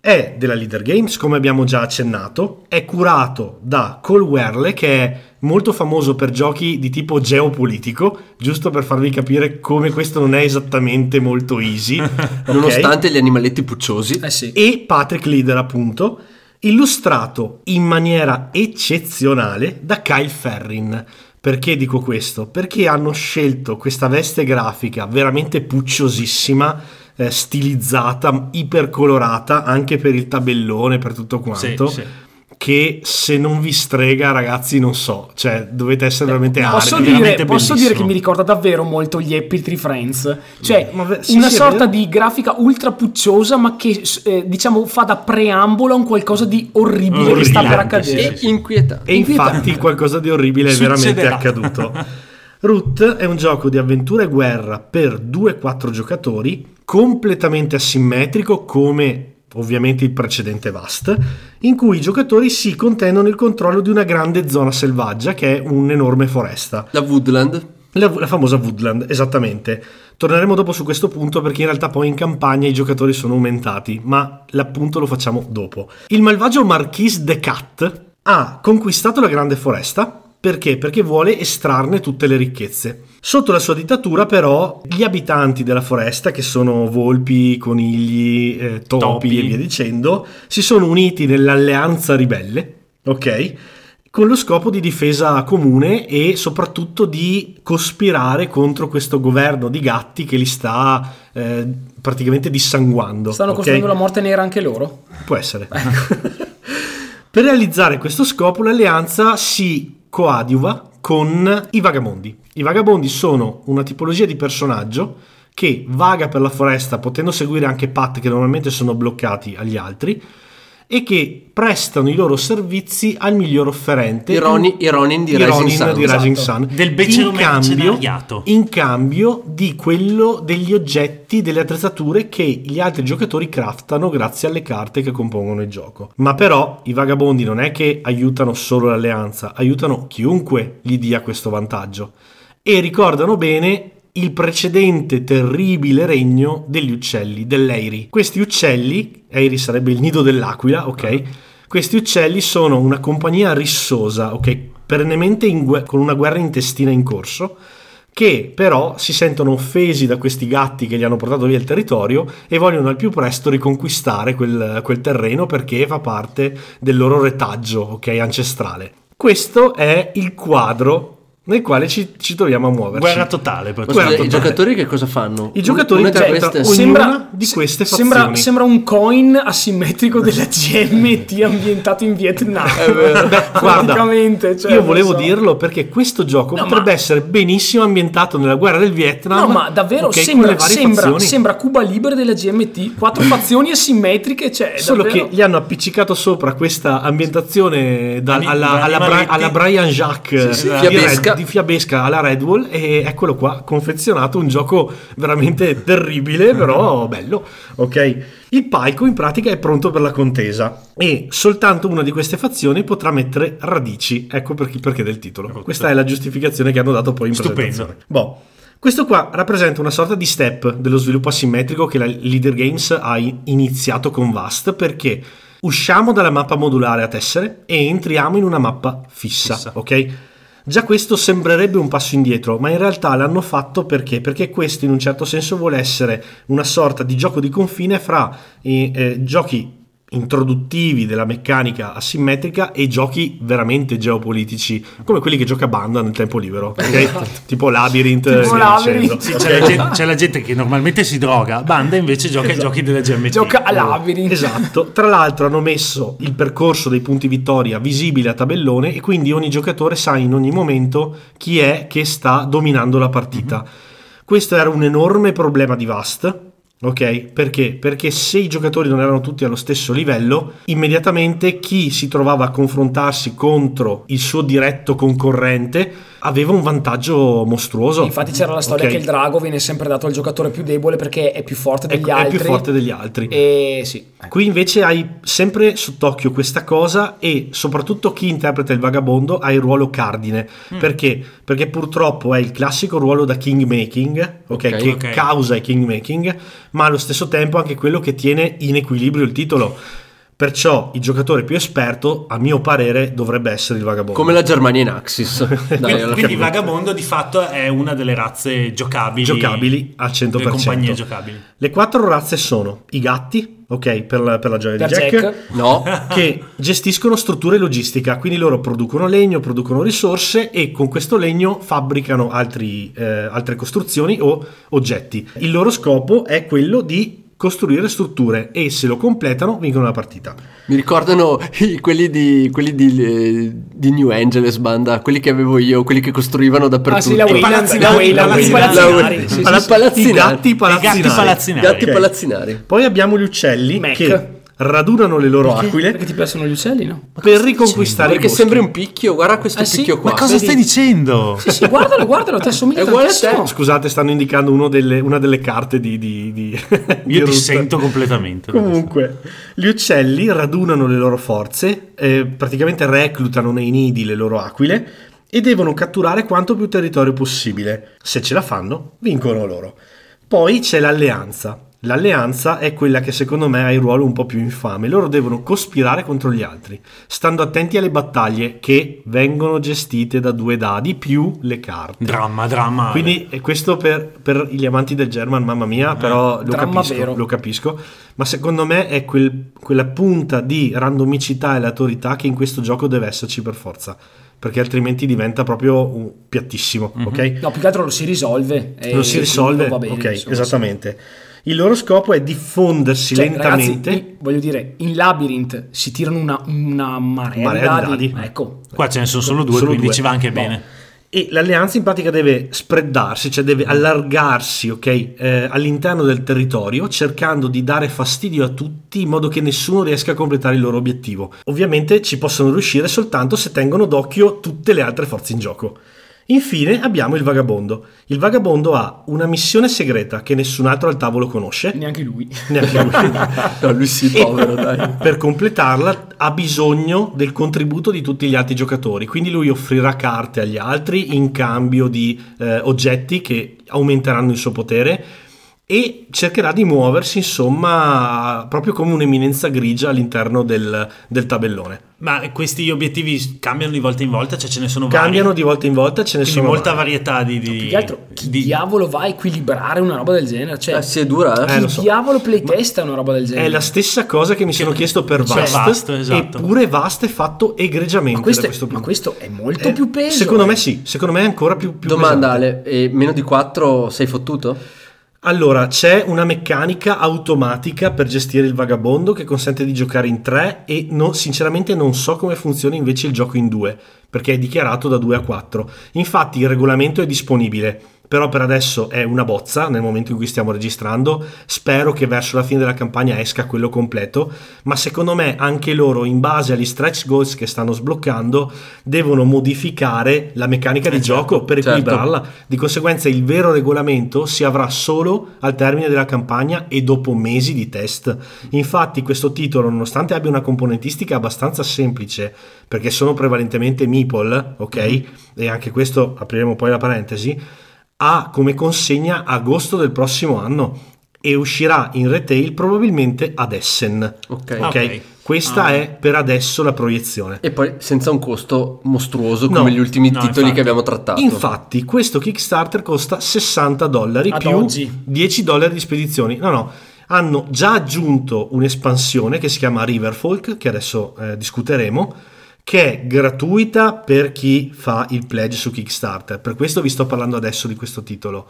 È della Leader Games, come abbiamo già accennato, è curato da Cole Werle, che è molto famoso per giochi di tipo geopolitico, giusto per farvi capire come questo non è esattamente molto easy. okay? Nonostante gli animaletti pucciosi. Eh sì. E Patrick Leader, appunto, illustrato in maniera eccezionale da Kyle Ferrin perché dico questo? Perché hanno scelto questa veste grafica veramente pucciosissima, eh, stilizzata, ipercolorata anche per il tabellone, per tutto quanto. Sì, sì che se non vi strega ragazzi non so. Cioè dovete essere veramente posso, arti, dire, veramente posso dire che mi ricorda davvero molto gli Happy Tree Friends. Cioè sì, una sì, sorta di grafica ultra pucciosa ma che eh, diciamo fa da preambolo a un qualcosa di orribile, orribile che sta per accadere. Sì, e inquietante e infatti qualcosa di orribile è veramente accaduto. Root è un gioco di avventura e guerra per 2-4 giocatori completamente asimmetrico come ovviamente il precedente Vast, in cui i giocatori si contendono il controllo di una grande zona selvaggia che è un'enorme foresta. La Woodland. La, la, famosa Woodland, esattamente. Torneremo dopo su questo punto perché in realtà poi in campagna i giocatori sono aumentati, ma l'appunto lo facciamo dopo. Il malvagio Marquis de Cat ha conquistato la grande foresta perché? Perché vuole estrarne tutte le ricchezze. Sotto la sua dittatura però gli abitanti della foresta, che sono volpi, conigli, eh, topi, topi, e via dicendo, si sono uniti nell'alleanza ribelle, ok? Con lo scopo di difesa comune e soprattutto di cospirare contro questo governo di gatti che li sta eh, praticamente dissanguando. Stanno okay? costruendo la morte nera anche loro? Può essere. Ecco. per realizzare questo scopo l'alleanza si coadiuva con i vagabondi. I vagabondi sono una tipologia di personaggio che vaga per la foresta potendo seguire anche Pat che normalmente sono bloccati agli altri e che prestano i loro servizi al miglior offerente. I Ronin, i Ronin di, i Rising, Ronin Sun. di Rising esatto. Sun. Del becero in cambio, in cambio di quello degli oggetti delle attrezzature che gli altri giocatori craftano grazie alle carte che compongono il gioco. Ma però i vagabondi non è che aiutano solo l'alleanza aiutano chiunque gli dia questo vantaggio. E ricordano bene il precedente terribile regno degli uccelli, dell'Eiri. Questi uccelli, Eiri sarebbe il nido dell'aquila, ok? Questi uccelli sono una compagnia rissosa, ok? Perennemente gue- con una guerra intestina in corso, che però si sentono offesi da questi gatti che gli hanno portato via il territorio e vogliono al più presto riconquistare quel, quel terreno perché fa parte del loro retaggio, ok? Ancestrale. Questo è il quadro nel quale ci, ci troviamo a muoverci. Guerra totale. Guerra totale. I giocatori che cosa fanno? I giocatori una, interpretano queste... sembra, di queste fazioni. Sembra, sembra, un coin asimmetrico della GMT ambientato in Vietnam. Beh, guarda, cioè, io volevo so. dirlo perché questo gioco no, potrebbe ma... essere benissimo ambientato nella guerra del Vietnam. No, ma davvero okay, sembra, sembra, sembra, Cuba Libre della GMT. Quattro fazioni asimmetriche. Cioè, Solo davvero... che gli hanno appiccicato sopra questa ambientazione da, alla, alla, alla, Brian Jacques sì, sì, fiabesca di fiabesca alla Red Wall e eccolo qua, confezionato un gioco veramente terribile, però bello, ok? Il palco in pratica è pronto per la contesa e soltanto una di queste fazioni potrà mettere radici, ecco perché, perché del titolo. Questa è la giustificazione che hanno dato poi in Stupendo. presentazione. Boh. Questo qua rappresenta una sorta di step dello sviluppo asimmetrico che la Leader Games ha iniziato con Vast perché usciamo dalla mappa modulare a tessere e entriamo in una mappa fissa, Fissa. ok? Già questo sembrerebbe un passo indietro, ma in realtà l'hanno fatto perché? Perché questo in un certo senso vuole essere una sorta di gioco di confine fra eh, eh, giochi introduttivi della meccanica asimmetrica e giochi veramente geopolitici, come quelli che gioca Banda nel tempo libero, ok? tipo Labyrinth. Tipo Labyrinth. Sì, c'è, la gente, c'è la gente che normalmente si droga, Banda invece gioca ai giochi della GMT. Gioca a Labyrinth. Esatto, tra l'altro hanno messo il percorso dei punti vittoria visibile a tabellone e quindi ogni giocatore sa in ogni momento chi è che sta dominando la partita. Questo era un enorme problema di Vast. Ok, perché? Perché se i giocatori non erano tutti allo stesso livello, immediatamente chi si trovava a confrontarsi contro il suo diretto concorrente aveva un vantaggio mostruoso. Infatti c'era la storia Ok. che il drago viene sempre dato al giocatore più debole perché è più forte È- degli è altri. più forte degli altri. E sì. ecco. Qui invece hai sempre sott'occhio questa cosa e soprattutto chi interpreta il vagabondo ha il ruolo cardine. Perché? Perché purtroppo è il classico ruolo da kingmaking, ok, Ok, che ok. causa il kingmaking, ma allo stesso tempo anche quello che tiene in equilibrio il titolo. Perciò il giocatore più esperto, a mio parere, dovrebbe essere il vagabondo. Come la Germania in Axis. Dai, Quindi, quindi fine. Vagabondo di fatto è una delle razze giocabili. giocabili al 100%. Delle compagnie giocabili. Le quattro razze sono i gatti, ok, per la, per la gioia Per di Jack, Jack. No, che gestiscono strutture e logistica, quindi loro producono legno, producono risorse e con questo legno fabbricano altri, eh, altre costruzioni o oggetti. Il loro scopo è quello di costruire strutture e se lo completano vincono la partita. mi ricordano quelli, di, quelli di, eh, di New Angeles banda, quelli che avevo io, quelli che costruivano dappertutto. Ah sì, la I Wayland, la palazzinari, Wayland, i gatti palazzinari. I gatti palazzinari. Gatti Ok. palazzinari. Poi abbiamo gli uccelli Mac. che radunano le loro aquile Perché ti piacciono gli uccelli, no? per riconquistare Perché i boschi. sembri un picchio, guarda questo Ah, sì? picchio qua. Ma cosa Vedi? stai dicendo? Sì, sì, guardalo, guardalo, ti assomiglia È uguale a tantissimo. te. Scusate, stanno indicando uno delle- una delle carte di... di, di di Io Root. dissento completamente. da questo. Comunque, gli uccelli radunano le loro forze, eh, praticamente reclutano nei nidi le loro aquile e devono catturare quanto più territorio possibile. Se ce la fanno, vincono loro. Poi c'è l'alleanza. L'alleanza è quella che secondo me ha il ruolo un po' più infame. Loro devono cospirare contro gli altri, stando attenti alle battaglie che vengono gestite da due dadi più le carte. Dramma, dramma. Quindi e questo per, per gli amanti del German, mamma mia, però lo capisco, lo capisco. Ma secondo me è quel- quella punta di randomicità e aleatorietà che in questo gioco deve esserci per forza. Perché altrimenti diventa proprio un piattissimo, ok? No, più che altro lo si risolve. Non si risolve, va bene, ok, insomma, esattamente. Il loro scopo è diffondersi Cioè, lentamente. ragazzi, voglio dire, in Labyrinth si tirano una, una marea, Marea di di dadi. dadi. Ecco, Qua ce ne sono solo due, Solo quindi due. ci va anche Boh. bene. E l'alleanza in pratica deve spreadarsi, cioè deve allargarsi, ok, eh, all'interno del territorio, cercando di dare fastidio a tutti in modo che nessuno riesca a completare il loro obiettivo. Ovviamente ci possono riuscire soltanto se tengono d'occhio tutte le altre forze in gioco. Infine abbiamo il vagabondo. Il vagabondo ha una missione segreta che nessun altro al tavolo conosce, neanche lui. neanche lui. No, lui sì, povero, dai. per completarla ha bisogno del contributo di tutti gli altri giocatori, quindi lui offrirà carte agli altri in cambio di eh, oggetti che aumenteranno il suo potere e cercherà di muoversi insomma proprio come un'eminenza grigia all'interno del, del tabellone. Ma questi obiettivi cambiano di volta in volta? Cioè ce ne sono vari? Cambiano di volta in volta, ce ne Quindi sono molta vari. varietà di... di Più che altro, chi di- diavolo va a equilibrare una roba del genere? Cioè, Eh, sì, è dura, eh. Eh, chi lo so. diavolo playtesta una roba del genere? È la stessa cosa che mi sono chiesto per Cioè, Vast, Vast, esatto. eppure Vast è fatto egregiamente ma, questo da è, questo ma questo è molto Eh, più peso. Secondo eh. me sì, secondo me è ancora più, più Domanda pesante. Ale, e meno di 4 sei fottuto? Allora, c'è una meccanica automatica per gestire il vagabondo che consente di giocare in tre e no- sinceramente non so come funziona invece il gioco in due, perché è dichiarato da 2 a 4. Infatti il regolamento è disponibile, però per adesso è una bozza nel momento in cui stiamo registrando. Spero che verso la fine della campagna esca quello completo, ma secondo me anche loro, in base agli stretch goals che stanno sbloccando, devono modificare la meccanica di Eh, certo, gioco per certo. equilibrarla. Di conseguenza il vero regolamento si avrà solo al termine della campagna e dopo mesi di test. Infatti questo titolo, nonostante abbia una componentistica abbastanza semplice, perché sono prevalentemente meeple, ok? E anche questo apriremo poi la parentesi, ha come consegna agosto del prossimo anno e uscirà in retail probabilmente ad Essen. Ok. Ok? Ok. Questa Ah. è per adesso la proiezione. E poi senza un costo mostruoso No, come gli ultimi no, titoli infatti. che abbiamo trattato. Infatti, questo Kickstarter costa 60 dollari Ad più oggi. 10 dollari di spedizioni. No, no, hanno già aggiunto un'espansione che si chiama Riverfolk, che adesso eh, discuteremo, che è gratuita per chi fa il pledge su Kickstarter. Per questo vi sto parlando adesso di questo titolo.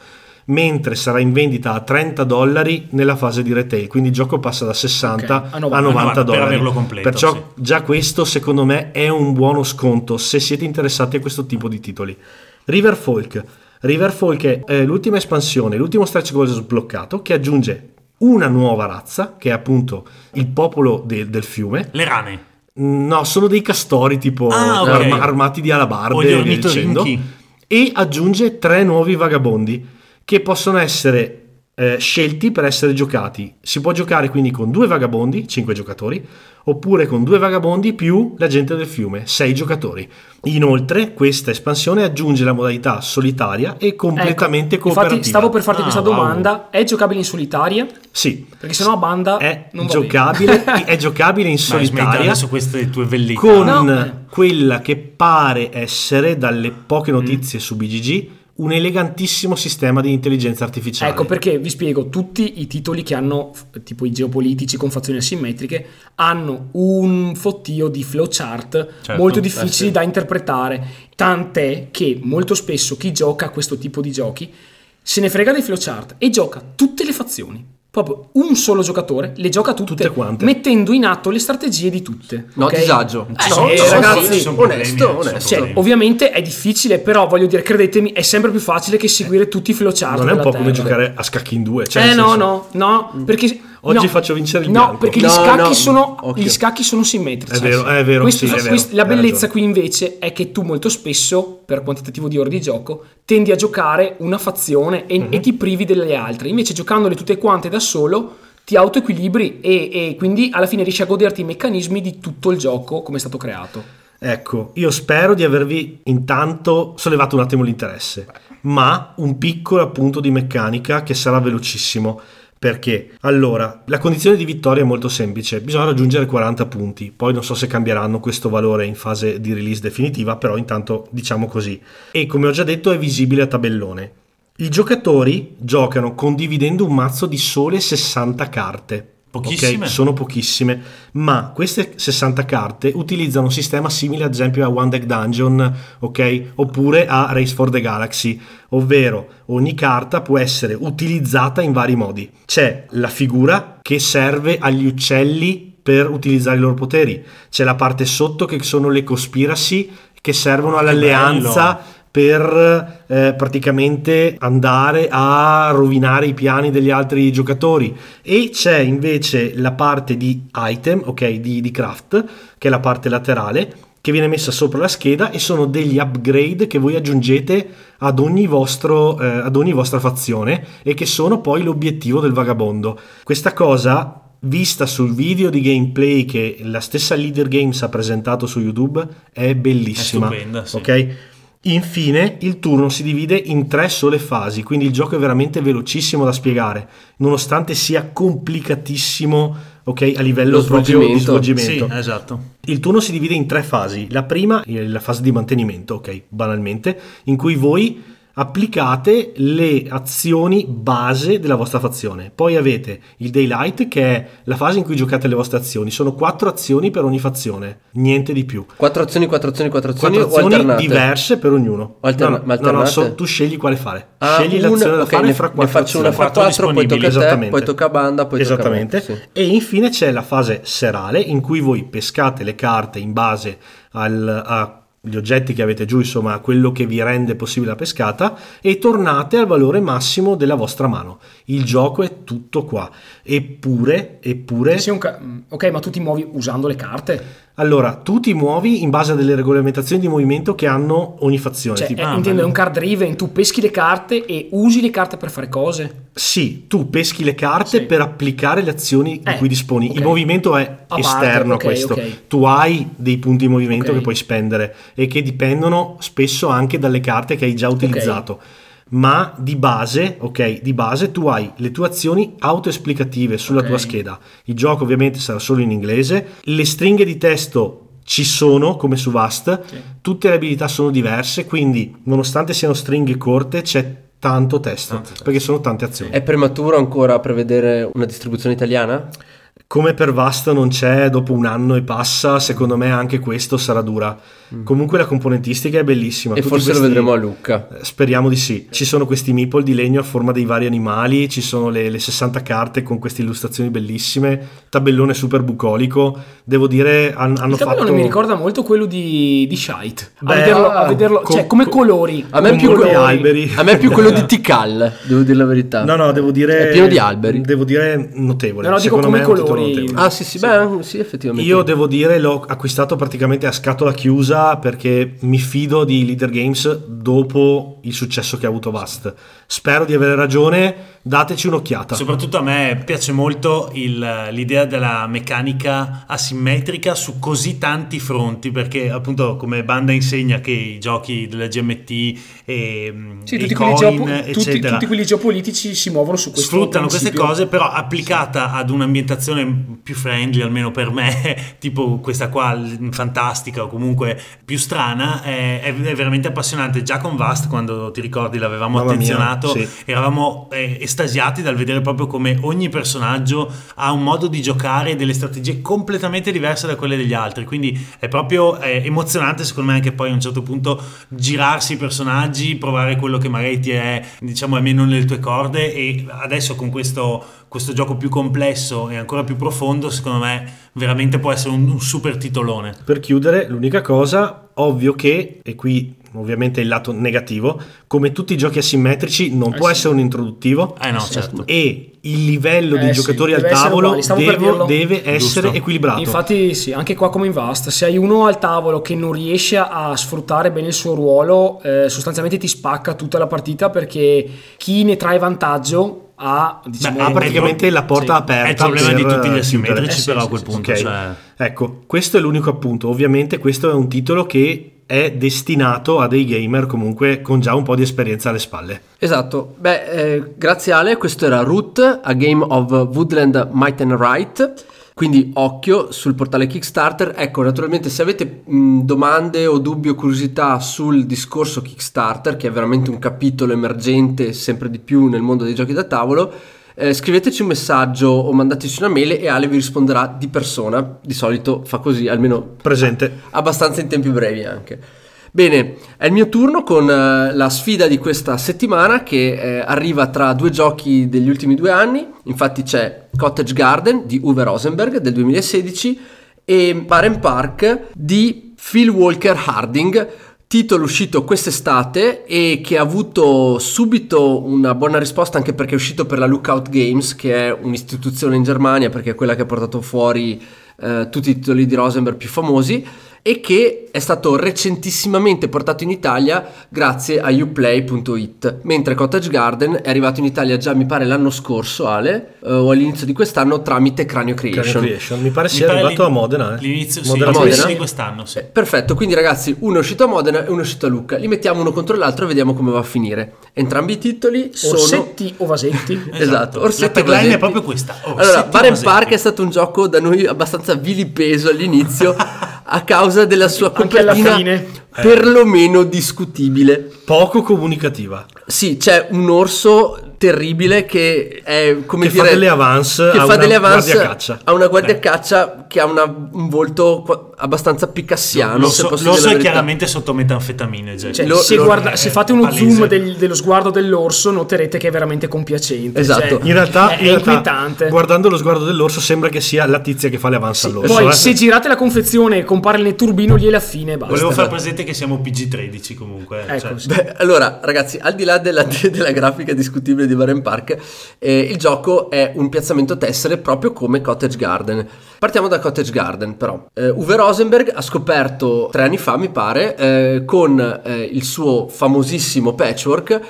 Mentre sarà in vendita a 30 dollari nella fase di retail, quindi il gioco passa da 60 Ok, a a 90. 90, per dollari. averlo completo, Perciò sì. già questo secondo me è un buono sconto se siete interessati a questo tipo di titoli. Riverfolk. Riverfolk è eh, l'ultima espansione, l'ultimo stretch goal sbloccato che aggiunge una nuova razza che è appunto il popolo de- del fiume. Le rane. No, sono dei castori tipo Ah, ok. arma- armati di alabarde O gli e dicendo. E aggiunge tre nuovi vagabondi che possono essere eh, scelti per essere giocati. Si può giocare quindi con due vagabondi, 5 giocatori, oppure con due vagabondi più la gente del fiume, 6 giocatori. Inoltre, questa espansione aggiunge la modalità solitaria e completamente Ecco, cooperativa. Infatti stavo per farti Ah, questa wow. domanda, è giocabile in solitaria? Sì, Perché sennò a banda è giocabile, è giocabile in solitaria. adesso queste tue velleità. con No, quella che pare essere, dalle poche Mm. notizie su BGG, un elegantissimo sistema di intelligenza artificiale. Ecco perché vi spiego, tutti i titoli che hanno, tipo i geopolitici con fazioni asimmetriche, hanno un fottio di flowchart Certo, molto eh difficili sì. da interpretare, tant'è che molto spesso chi gioca a questo tipo di giochi se ne frega dei flowchart e gioca tutte le fazioni. Proprio un solo giocatore le gioca tutte, Tutte quante. mettendo in atto le strategie di tutte. No, ok? disagio. Eh, No, sì, no, ragazzi, sì, sono problemi, onesto, sono onesto. Cioè, ovviamente è difficile, però voglio dire, credetemi, è sempre più facile che seguire tutti i flowchart. non è un po' della come Terra. giocare a scacchi in due. Cioè, eh no, senso- no, no, perché Oggi no, faccio vincere il No, bianco. perché gli No, scacchi no, gli scacchi sono simmetrici. È vero, è vero, Questo- sì, è vero, questo- la bellezza ragione. qui invece è che tu molto spesso, per quantitativo di ore di gioco, tendi a giocare una fazione e, Mhm. e ti privi delle altre. Invece giocandole tutte quante da solo ti autoequilibri e, e quindi alla fine riesci a goderti i meccanismi di tutto il gioco come è stato creato. Ecco, io spero di avervi intanto sollevato un attimo l'interesse, ma un piccolo appunto di meccanica che sarà velocissimo. Perché? Allora, la condizione di vittoria è molto semplice, bisogna raggiungere 40 punti, poi non so se cambieranno questo valore in fase di release definitiva, però intanto diciamo così. E come ho già detto è visibile a tabellone. I giocatori giocano condividendo un mazzo di sole 60 carte. Pochissime. Ok, sono pochissime, ma queste 60 carte utilizzano un sistema simile ad esempio a One Deck Dungeon, ok? Oppure a Race for the Galaxy, ovvero ogni carta può essere utilizzata in vari modi. C'è la figura che serve agli uccelli per utilizzare i loro poteri, c'è la parte sotto che sono le conspiracy che servono all'alleanza. Per eh, praticamente andare a rovinare i piani degli altri giocatori e c'è invece la parte di item, ok, di, di craft, che è la parte laterale che viene messa sopra la scheda e sono degli upgrade che voi aggiungete ad ogni, vostro, eh, ad ogni vostra fazione e che sono poi l'obiettivo del vagabondo. Questa cosa vista sul video di gameplay che la stessa Leader Games ha presentato su YouTube è bellissima. È stupenda, sì. Ok? Infine, il turno si divide in tre sole fasi, quindi il gioco è veramente velocissimo da spiegare, nonostante sia complicatissimo, ok, a livello Lo proprio di svolgimento. Sì, esatto. Il turno si divide in tre fasi. La prima è la fase di mantenimento, ok, banalmente, in cui voi applicate le azioni base della vostra fazione. Poi avete il daylight che è la fase in cui giocate le vostre azioni. Sono quattro azioni per ogni fazione, niente di più. Quattro azioni, quattro azioni, quattro azioni, Quattro azioni alternate? diverse per ognuno. Alterna- no, no, no, no, so- tu scegli quale fare. Ah, scegli una- l'azione da ok, fare ne, fra ne quattro faccio una fra Quattro poi tocca a te, Esattamente. poi tocca a banda, poi Esattamente. tocca a me. Sì. E infine c'è la fase serale in cui voi pescate le carte in base al- a gli oggetti che avete giù, insomma, quello che vi rende possibile la pescata e tornate al valore massimo della vostra mano. Il gioco è tutto qua. Eppure, eppure ca- ok, ma tu ti muovi usando le carte. Allora, tu ti muovi in base a delle regolamentazioni di movimento che hanno ogni fazione. Cioè, tipo- eh, ah, intendo, è un card driven, tu peschi le carte e usi le carte per fare cose. Sì, tu peschi le carte Sì. per applicare le azioni di Eh, cui disponi. ok. Il movimento è parte, esterno ok, a questo. ok. Tu hai dei punti di movimento che puoi spendere e che dipendono spesso anche dalle carte che hai già utilizzato. Ma di base, ok, di base tu hai le tue azioni autoesplicative sulla Ok. tua scheda. Il gioco ovviamente sarà solo in inglese. Le stringhe di testo ci sono come su Vast, tutte le abilità sono diverse, quindi nonostante siano stringhe corte c'è tanto testo, perché sono tante azioni. È prematuro ancora prevedere una distribuzione italiana? Come per Vast non c'è dopo un anno e passa, secondo me anche questo sarà dura. Comunque la componentistica è bellissima. Mm. E Tutti forse lo questi- vedremo a Lucca. Eh, Speriamo di sì. Ci sono questi meeple di legno a forma dei vari animali, ci sono le, le 60 carte con queste illustrazioni bellissime, tabellone super bucolico. Devo dire, han- hanno Il tabellone fatto... mi ricorda molto quello di, di Shite. A Beh, vederlo, a ah, vederlo- co- cioè, come co- colori. A me, è Con più quello, alberi. a me è più quello di Tikal, devo dire la verità. No, no, devo dire... È pieno di alberi. Devo dire notevole. No, no, dico Secondo come me è un titolo colori. Ah sì sì, beh sì effettivamente. Io devo dire l'ho acquistato praticamente a scatola chiusa perché mi fido di Leader Games dopo il successo che ha avuto Vast. Spero di avere ragione, dateci un'occhiata. Soprattutto a me piace molto il- l'idea della meccanica asimmetrica su così tanti fronti, perché appunto come Banda insegna che i giochi della GMT e, Sì, e tutti, i quelli coin, geopo- tutti, eccetera, tutti quelli geopolitici si muovono su questo sfruttano queste principio. cose, però applicata ad un'ambientazione più friendly, almeno per me, tipo questa qua fantastica o comunque più strana, è, è- è veramente appassionante. Già con Vast, quando ti ricordi l'avevamo Mamma mia, attenzionato, sì. eravamo eh, estasiati dal vedere proprio come ogni personaggio ha un modo di giocare e delle strategie completamente diverse da quelle degli altri. Quindi è proprio eh, emozionante, secondo me, anche poi a un certo punto girarsi i personaggi, provare quello che magari ti è, diciamo, è meno nelle tue corde. E adesso con questo, questo gioco più complesso e ancora più profondo, secondo me, veramente può essere un, un super titolone. Per chiudere, l'unica cosa, ovvio che, e qui ovviamente il lato negativo, come tutti i giochi asimmetrici non può sì. essere un introduttivo Eh no, certo. e il livello Eh di sì, giocatori al tavolo devo- deve essere Giusto. equilibrato. Infatti sì, anche qua come in Vast, se hai uno al tavolo che non riesce a sfruttare bene il suo ruolo, eh, sostanzialmente ti spacca tutta la partita perché chi ne trae vantaggio ha, diciamo, Beh, ha praticamente la porta sì. aperta È il problema per di tutti gli asimmetrici, Eh, sì, però a quel sì, punto. Ok. cioè- Ecco, questo è l'unico appunto. Ovviamente questo è un titolo che è destinato a dei gamer comunque con già un po' di esperienza alle spalle. Esatto, beh, eh, grazie Ale, questo era Root, a game of Woodland Might and Right. Quindi occhio sul portale Kickstarter. Ecco, naturalmente se avete mh, domande o dubbi o curiosità sul discorso Kickstarter, che è veramente un capitolo emergente sempre di più nel mondo dei giochi da tavolo, eh, scriveteci un messaggio o mandateci una mail e Ale vi risponderà di persona. Di solito fa così, almeno Presente. abbastanza in tempi brevi anche. Bene, è il mio turno con eh, la sfida di questa settimana che eh, arriva tra due giochi degli ultimi due anni. Infatti c'è Cottage Garden di Uwe Rosenberg del 2016 e Baren Park di Phil Walker Harding, titolo uscito quest'estate e che ha avuto subito una buona risposta anche perché è uscito per la Lookout Games, che è un'istituzione in Germania perché è quella che ha portato fuori eh, tutti i titoli di Rosenberg più famosi e che è stato recentissimamente portato in Italia grazie a uplay.it mentre Cottage Garden è arrivato in Italia già mi pare l'anno scorso Ale eh, o all'inizio di quest'anno tramite Cranio Cranio Creation Creation. Mi pare Mi sia pare arrivato a Modena. Eh. L'inizio, sì, Modena l'inizio di quest'anno, sì. Eh, Perfetto, quindi ragazzi, uno è uscito a Modena e uno è uscito a Lucca. Li mettiamo uno contro l'altro e vediamo come va a finire. Entrambi i titoli sono Orsetti o vasetti. Esatto, La Orsetti e tagline è proprio questa. Orsetti allora, Baren Vasetti. Park è stato un gioco da noi abbastanza vilipeso all'inizio a causa della sua copertina fine. perlomeno discutibile. Poco comunicativa. Sì, c'è un orso terribile che è come Che fa dire delle avance che a fa una delle avance guardia caccia. a una guardia caccia che ha una- un volto qua- abbastanza picassiano posso l'orso dire la è chiaramente sotto metanfetamine. Cioè, Lo- se, lo- guarda- è se fate uno palese. zoom del- dello sguardo dell'orso, noterete che è veramente compiacente. Esatto. Cioè, In realtà, è, in è realtà, inquietante. guardando lo sguardo dell'orso, sembra che sia la tizia che fa le avance all'orso. Poi, eh. se girate la confezione e compare il netturbino, lì è la fine basta. Volevo far presente che che siamo PG13 comunque. Ecco, cioè. sì. Beh, allora, ragazzi, al di là della, della grafica discutibile di Warren Park, eh, il gioco è un piazzamento tessere proprio come Cottage Garden. Partiamo da Cottage Garden, però. Eh, Uwe Rosenberg ha scoperto tre anni fa, mi pare, eh, con eh, il suo famosissimo patchwork,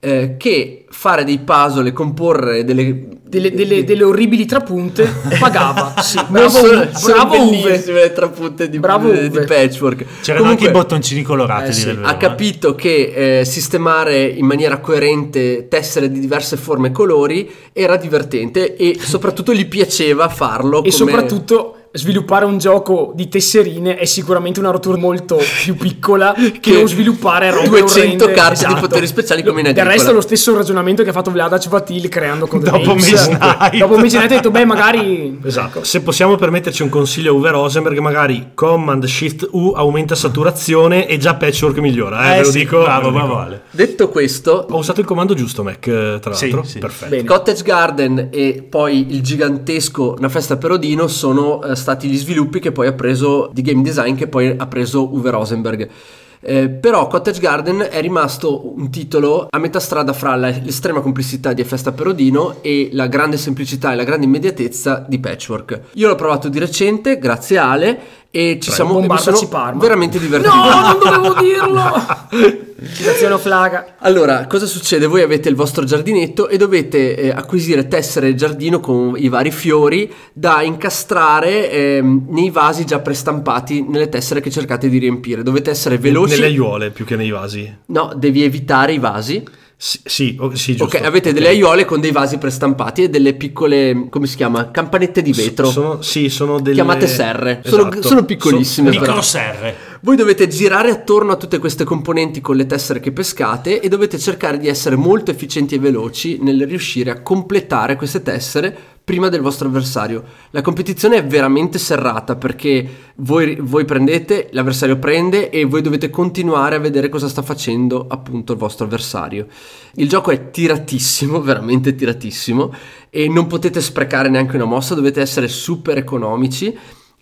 eh, che fare dei puzzle e comporre delle... Delle, delle- delle orribili trapunte pagava. Sì, bravo, sono, sono bravo bellissime le trapunte di, Bravo di, di patchwork. C'erano Comunque- anche i bottoncini colorati Eh, sì, vero, ha eh. capito che eh, sistemare in maniera coerente tessere di diverse forme e colori era divertente e soprattutto gli piaceva farlo. E come- soprattutto sviluppare un gioco di tesserine è sicuramente una rottura molto più piccola che, Che sviluppare robe 200 orrende. carte di Esatto. poteri speciali come in Del Agricola. resto è lo stesso ragionamento che ha fatto Vladac Vatil creando Code Dopo. Midnight. Dopo Midnight ha detto beh magari Esatto. Se possiamo permetterci un consiglio a Uwe Rosenberg, magari Command Shift U aumenta saturazione e già Patchwork migliora. Eh, Eh ve lo sì, dico. bravo, bravo Ale. Detto questo, Ho usato il comando giusto, Mac, eh, tra Sì, l'altro. sì. Perfetto. Bene. Cottage Garden e poi il gigantesco Una festa per Odino sono eh, stati gli sviluppi che poi ha preso di game design che poi ha preso Uwe Rosenberg. Eh, però Cottage Garden è rimasto un titolo a metà strada fra la- l'estrema complessità di Festa per Odino e la grande semplicità e la grande immediatezza di Patchwork. Io l'ho provato di recente, grazie a Ale, e ci siamo bombardaci Parma. veramente divertito. No, non dovevo dirlo! Citazione flaga. Allora, cosa succede? Voi avete il vostro giardinetto e dovete eh, acquisire tessere giardino con i vari fiori da incastrare ehm, nei vasi già prestampati nelle tessere che cercate di riempire. Dovete essere veloci. Nelle aiuole più che nei vasi. No, devi evitare i vasi. Sì, sì, sì, giusto. Ok, avete delle aiuole con dei vasi prestampati e delle piccole, come si chiama? Campanette di vetro. Sono, sì, sono delle... Chiamate serre. Sono- Esatto. sono piccolissime, So- però. Microserre. Voi dovete girare attorno a tutte queste componenti con le tessere che pescate e dovete cercare di essere molto efficienti e veloci nel riuscire a completare queste tessere prima del vostro avversario. La competizione è veramente serrata perché voi, voi prendete, l'avversario prende e voi dovete continuare a vedere cosa sta facendo appunto il vostro avversario. Il gioco è tiratissimo, veramente tiratissimo e non potete sprecare neanche una mossa, dovete essere super economici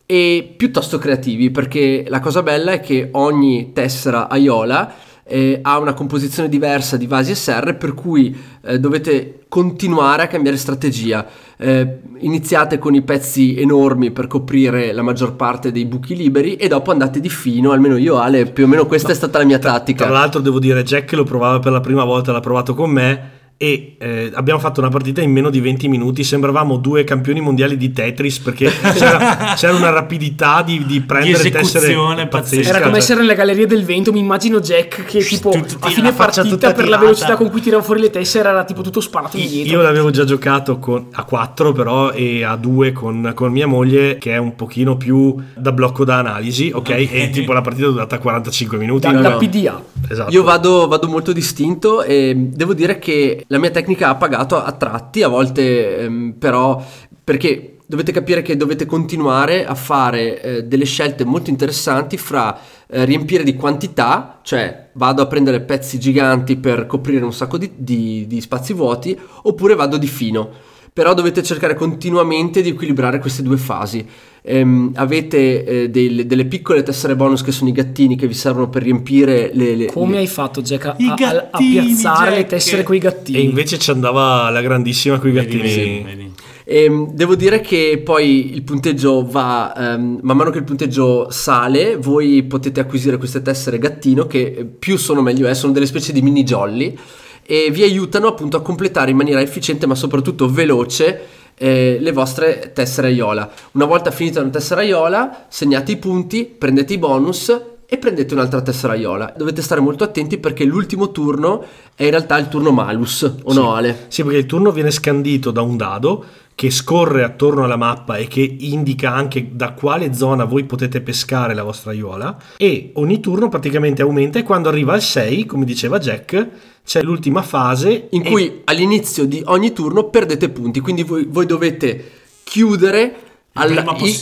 e piuttosto creativi perché la cosa bella è che ogni tessera Aiola eh, ha una composizione diversa di vasi e serre per cui eh, dovete continuare a cambiare strategia. Eh, iniziate con i pezzi enormi per coprire la maggior parte dei buchi liberi e dopo andate di fino almeno io Ale più o meno questa è stata la mia tattica. Tra l'altro devo dire, Jack lo provava per la prima volta, l'ha provato con me e eh, abbiamo fatto una partita in meno di 20 minuti, sembravamo due campioni mondiali di Tetris perché c'era, c'era una rapidità di, di prendere Di tessere esecuzione pazzesca. pazzesca. Era come essere nelle gallerie del vento. Mi immagino Jack che tipo a fine partita per la velocità con cui tirava fuori le tessere era tipo tutto sparato indietro. Io l'avevo già giocato con- a 4 però e a 2 con, con mia moglie che è un pochino più da blocco da analisi, ok? E tipo la partita è durata 45 minuti. da, no, no. PDA. Esatto. Io vado, vado molto distinto e devo dire che la mia tecnica ha pagato a tratti, a volte ehm, però perché dovete capire che dovete continuare a fare eh, delle scelte molto interessanti fra eh, riempire di quantità, cioè vado a prendere pezzi giganti per coprire un sacco di, di- di spazi vuoti, oppure vado di fino. Però dovete cercare continuamente di equilibrare queste due fasi. Ehm, avete eh, del- delle piccole tessere bonus che sono i gattini che vi servono per riempire le, le- Come le- hai fatto, Jack, a, I a- a piazzare le Jack. tessere coi gattini? E invece ci andava la grandissima con i gattini. vedi, vedi. Ehm, devo dire che poi il punteggio va, ehm, man mano che il punteggio sale, voi potete acquisire queste tessere gattino che eh, più sono meglio è, sono delle specie di mini jolly e vi aiutano appunto a completare in maniera efficiente ma soprattutto veloce eh, le vostre tessere Iola. Una volta finita una tessera Iola, segnate i punti, prendete i bonus e prendete un'altra tessera Iola. Dovete stare molto attenti perché l'ultimo turno è in realtà il turno malus, o no Ale? Sì, perché il turno viene scandito da un dado che scorre attorno alla mappa e che indica anche da quale zona voi potete pescare la vostra aiuola e ogni turno praticamente aumenta e quando arriva al 6, come diceva Jack, c'è l'ultima fase in cui all'inizio di ogni turno perdete punti, quindi voi, voi dovete chiudere al-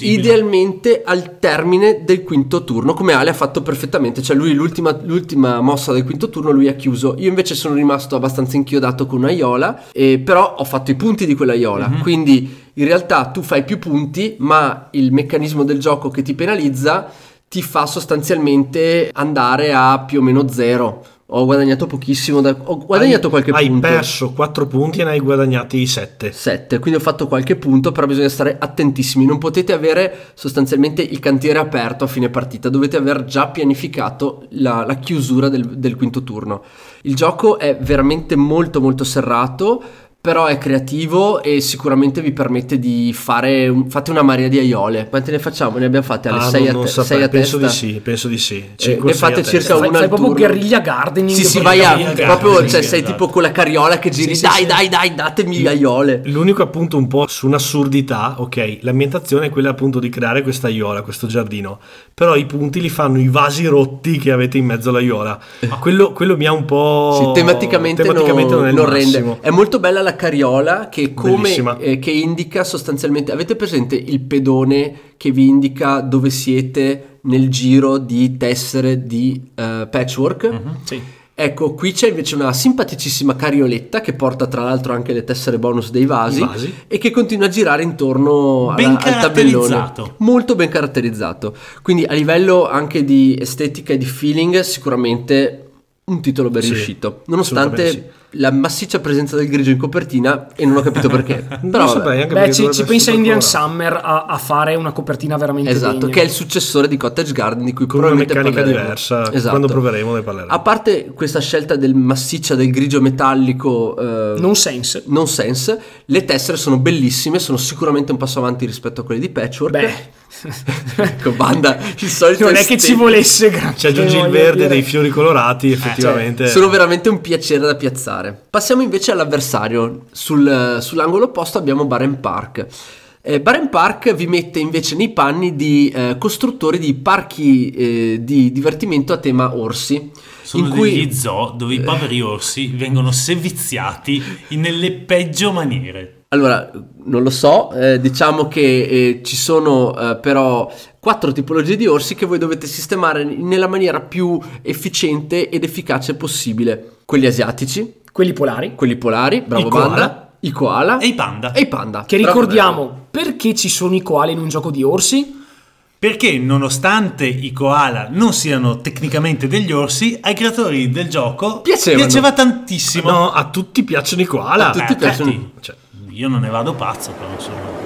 idealmente al termine del quinto turno, come Ale ha fatto perfettamente, cioè lui l'ultima, l'ultima mossa del quinto turno lui ha chiuso, io invece sono rimasto abbastanza inchiodato con un'aiola, e però ho fatto i punti di quell'aiola, Mhm. quindi in realtà tu fai più punti, ma il meccanismo del gioco che ti penalizza ti fa sostanzialmente andare a più o meno zero. Ho guadagnato pochissimo, da- ho guadagnato hai, qualche hai punto. perso 4 punti e ne hai guadagnati 7. 7, quindi ho fatto qualche punto, però bisogna stare attentissimi, non potete avere sostanzialmente il cantiere aperto a fine partita, dovete aver già pianificato la, la chiusura del, del quinto turno. Il gioco è veramente molto molto serrato, però è creativo e sicuramente vi permette di fare un- fate una marea di aiole. Quante ne facciamo? Ne abbiamo fatte alle Ah, 6 non, a, te- saprei, sei a penso testa. di sì, penso di sì. Eh, ne sei fate circa testa. Una fai proprio guerriglia gardening. Sì, sì, vai a proprio, cioè sì, sei esatto. tipo con la carriola che giri, Sì, sì, dai, sì. dai, dai, datemi aiole. L'unico appunto un po' su un'assurdità, ok, l'ambientazione è quella appunto di creare questa aiuola, questo giardino, però i punti li fanno i vasi rotti che avete in mezzo all'aiuola. Quello, quello mi ha un po'... Sì, tematicamente, tematicamente non, non, è il non rende. massimo. È molto bella la carriola che come eh, che indica sostanzialmente. Avete presente il pedone che vi indica dove siete nel giro di tessere di eh, patchwork? Mhm. Sì. Ecco, qui c'è invece una simpaticissima carioletta che porta tra l'altro anche le tessere bonus dei vasi, vasi. e che continua a girare intorno alla- Ben al tabellone. Molto ben caratterizzato. Quindi a livello anche di estetica e di feeling sicuramente un titolo ben Sì, riuscito. Nonostante la massiccia presenza del grigio in copertina e non ho capito perché. Però saprei anche Beh, perché ci, ci pensa Indian. Summer a, a fare una copertina veramente Esatto, degna. che è il successore di Cottage Garden di cui con una meccanica parleremo. diversa, Esatto. quando proveremo ne parleremo. A parte questa scelta del massiccia del grigio metallico eh, Non sense. non sense, le tessere sono bellissime, sono sicuramente un passo avanti rispetto a quelle di Patchwork. Beh, ecco, banda, il solito non è che ci volesse granché, Ci aggiungi il verde dire. dei fiori colorati, Cioè, effettivamente. sono veramente un piacere da piazzare. Passiamo invece all'avversario. Sul- sull'angolo opposto abbiamo Baren Park. Eh, Baren Park vi mette invece nei panni di eh, costruttori di parchi eh, di divertimento a tema orsi. Sono in cui degli zoo dove i poveri orsi vengono seviziati nelle peggio maniere. Allora, non lo so, eh, diciamo che eh, ci sono eh, però quattro tipologie di orsi che voi dovete sistemare nella maniera più efficiente ed efficace possibile. Quelli asiatici, Quelli polari. quelli polari, bravo I koala. banda, i koala E i panda. e i panda. Che Bravo, ricordiamo, perché ci sono i koala in un gioco di orsi? Perché nonostante i koala non siano tecnicamente degli orsi, ai creatori del gioco Piacevano. piaceva tantissimo. No, a tutti piacciono i koala. A tutti Eh, piacciono- Cioè, Io non ne vado pazzo, però insomma.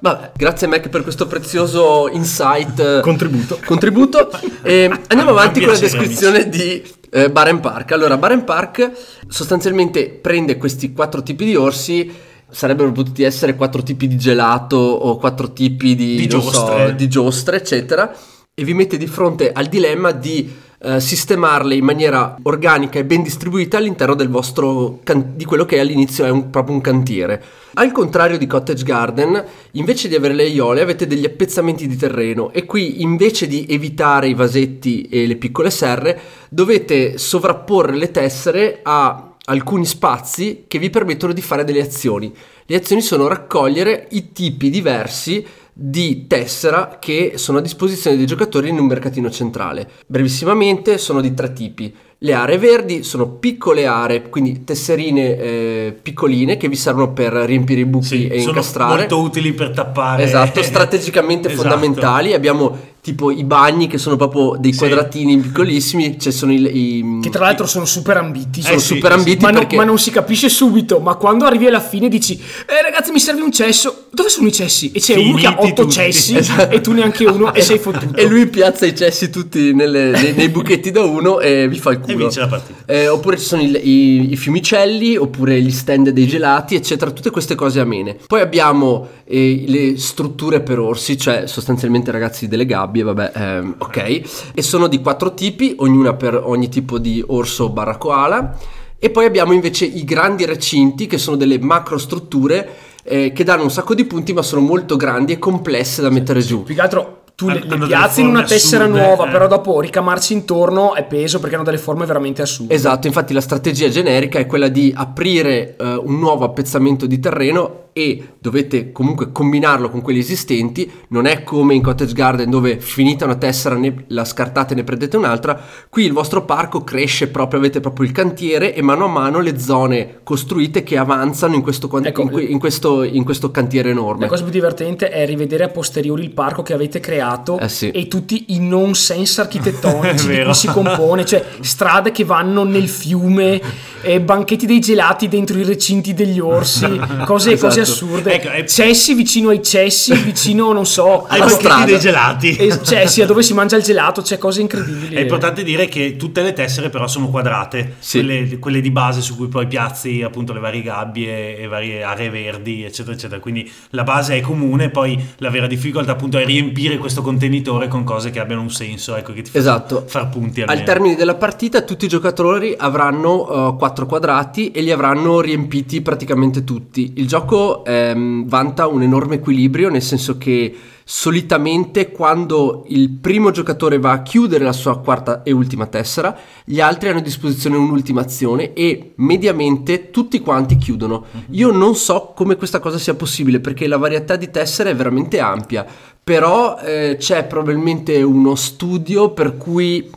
Vabbè, grazie Mac per questo prezioso insight. Contributo. contributo. E andiamo avanti con la descrizione di eh, Baren Park. Allora, Baren Park sostanzialmente prende questi quattro tipi di orsi. Sarebbero potuti essere quattro tipi di gelato o quattro tipi di, Di non so, giostre. di giostre, eccetera. E vi mette di fronte al dilemma di eh, sistemarle in maniera organica e ben distribuita all'interno del vostro can- di quello che all'inizio è un- proprio un cantiere. Al contrario di Cottage Garden, invece di avere le aiole avete degli appezzamenti di terreno e qui invece di evitare i vasetti e le piccole serre dovete sovrapporre le tessere a alcuni spazi che vi permettono di fare delle azioni. Le azioni sono raccogliere i tipi diversi di tessera che sono a disposizione dei giocatori in un mercatino centrale. Brevissimamente sono di tre tipi. Le aree verdi sono piccole aree, quindi tesserine eh, piccoline che vi servono per riempire i buchi Sì, e sono incastrare. molto utili per tappare. Esatto, strategicamente Esatto. fondamentali. Abbiamo tipo i bagni che sono proprio dei Sì. quadratini piccolissimi, ci sono i, i- Che tra l'altro sono super ambiti. sono Eh sì, super sì. ambiti ma, no- perché ma non si capisce subito. Ma quando arrivi alla fine dici: Eh, ragazzi, mi serve un cesso. Dove sono i cessi? E c'è uno che ha Finiti otto tutti. cessi Esatto. e tu neanche uno e sei fottuto. E lui piazza i cessi tutti nelle- nei, nei buchetti da uno e vi fa il culo. E vince la partita. Eh, oppure ci sono il- i, i fiumicelli, oppure gli stand dei gelati, eccetera. Tutte queste cose amene. Poi abbiamo eh, le strutture per orsi, cioè sostanzialmente ragazzi delle gabbie, vabbè, ehm, ok. E sono di quattro tipi, ognuna per ogni tipo di orso barra koala. E poi abbiamo invece i grandi recinti, che sono delle macro strutture eh, che danno un sacco di punti, ma sono molto grandi e complesse da mettere giù. Più che altro tu le, le piazzi in una tessera assurde, nuova, eh. però dopo ricamarci intorno è peso perché hanno delle forme veramente assurde. Esatto, infatti la strategia generica è quella di aprire eh, un nuovo appezzamento di terreno e dovete comunque combinarlo con quelli esistenti, non è come in Cottage Garden dove finita una tessera ne, la scartate e ne prendete un'altra, qui il vostro parco cresce proprio, avete proprio il cantiere e mano a mano le zone costruite che avanzano in questo, Ecco, in, in questo, in questo cantiere enorme. La cosa più divertente è rivedere a posteriori il parco che avete creato Eh sì. e tutti i nonsense architettonici È di cui si compone, cioè strade che vanno nel fiume, eh, banchetti dei gelati dentro i recinti degli orsi, cose, Esatto. cose assurde, Ecco, cessi vicino ai cessi, vicino non so, Ai strada. dei gelati. cessi a dove si mangia il gelato, c'è cose incredibili. È importante dire che tutte le tessere però sono quadrate, Sì. quelle, quelle di base su cui poi piazzi appunto le varie gabbie e varie aree verdi, eccetera, eccetera. Quindi la base è comune, poi la vera difficoltà appunto è riempire questo contenitore con cose che abbiano un senso, ecco, che ti Esatto. far punti Al almeno. termine della partita tutti i giocatori avranno uh, quattro quadrati e li avranno riempiti praticamente tutti. Il gioco ehm, vanta un enorme equilibrio nel senso che solitamente quando il primo giocatore va a chiudere la sua quarta e ultima tessera, gli altri hanno a disposizione un'ultima azione e mediamente tutti quanti chiudono. Io non so come questa cosa sia possibile perché la varietà di tessere è veramente ampia, però eh, c'è probabilmente uno studio per cui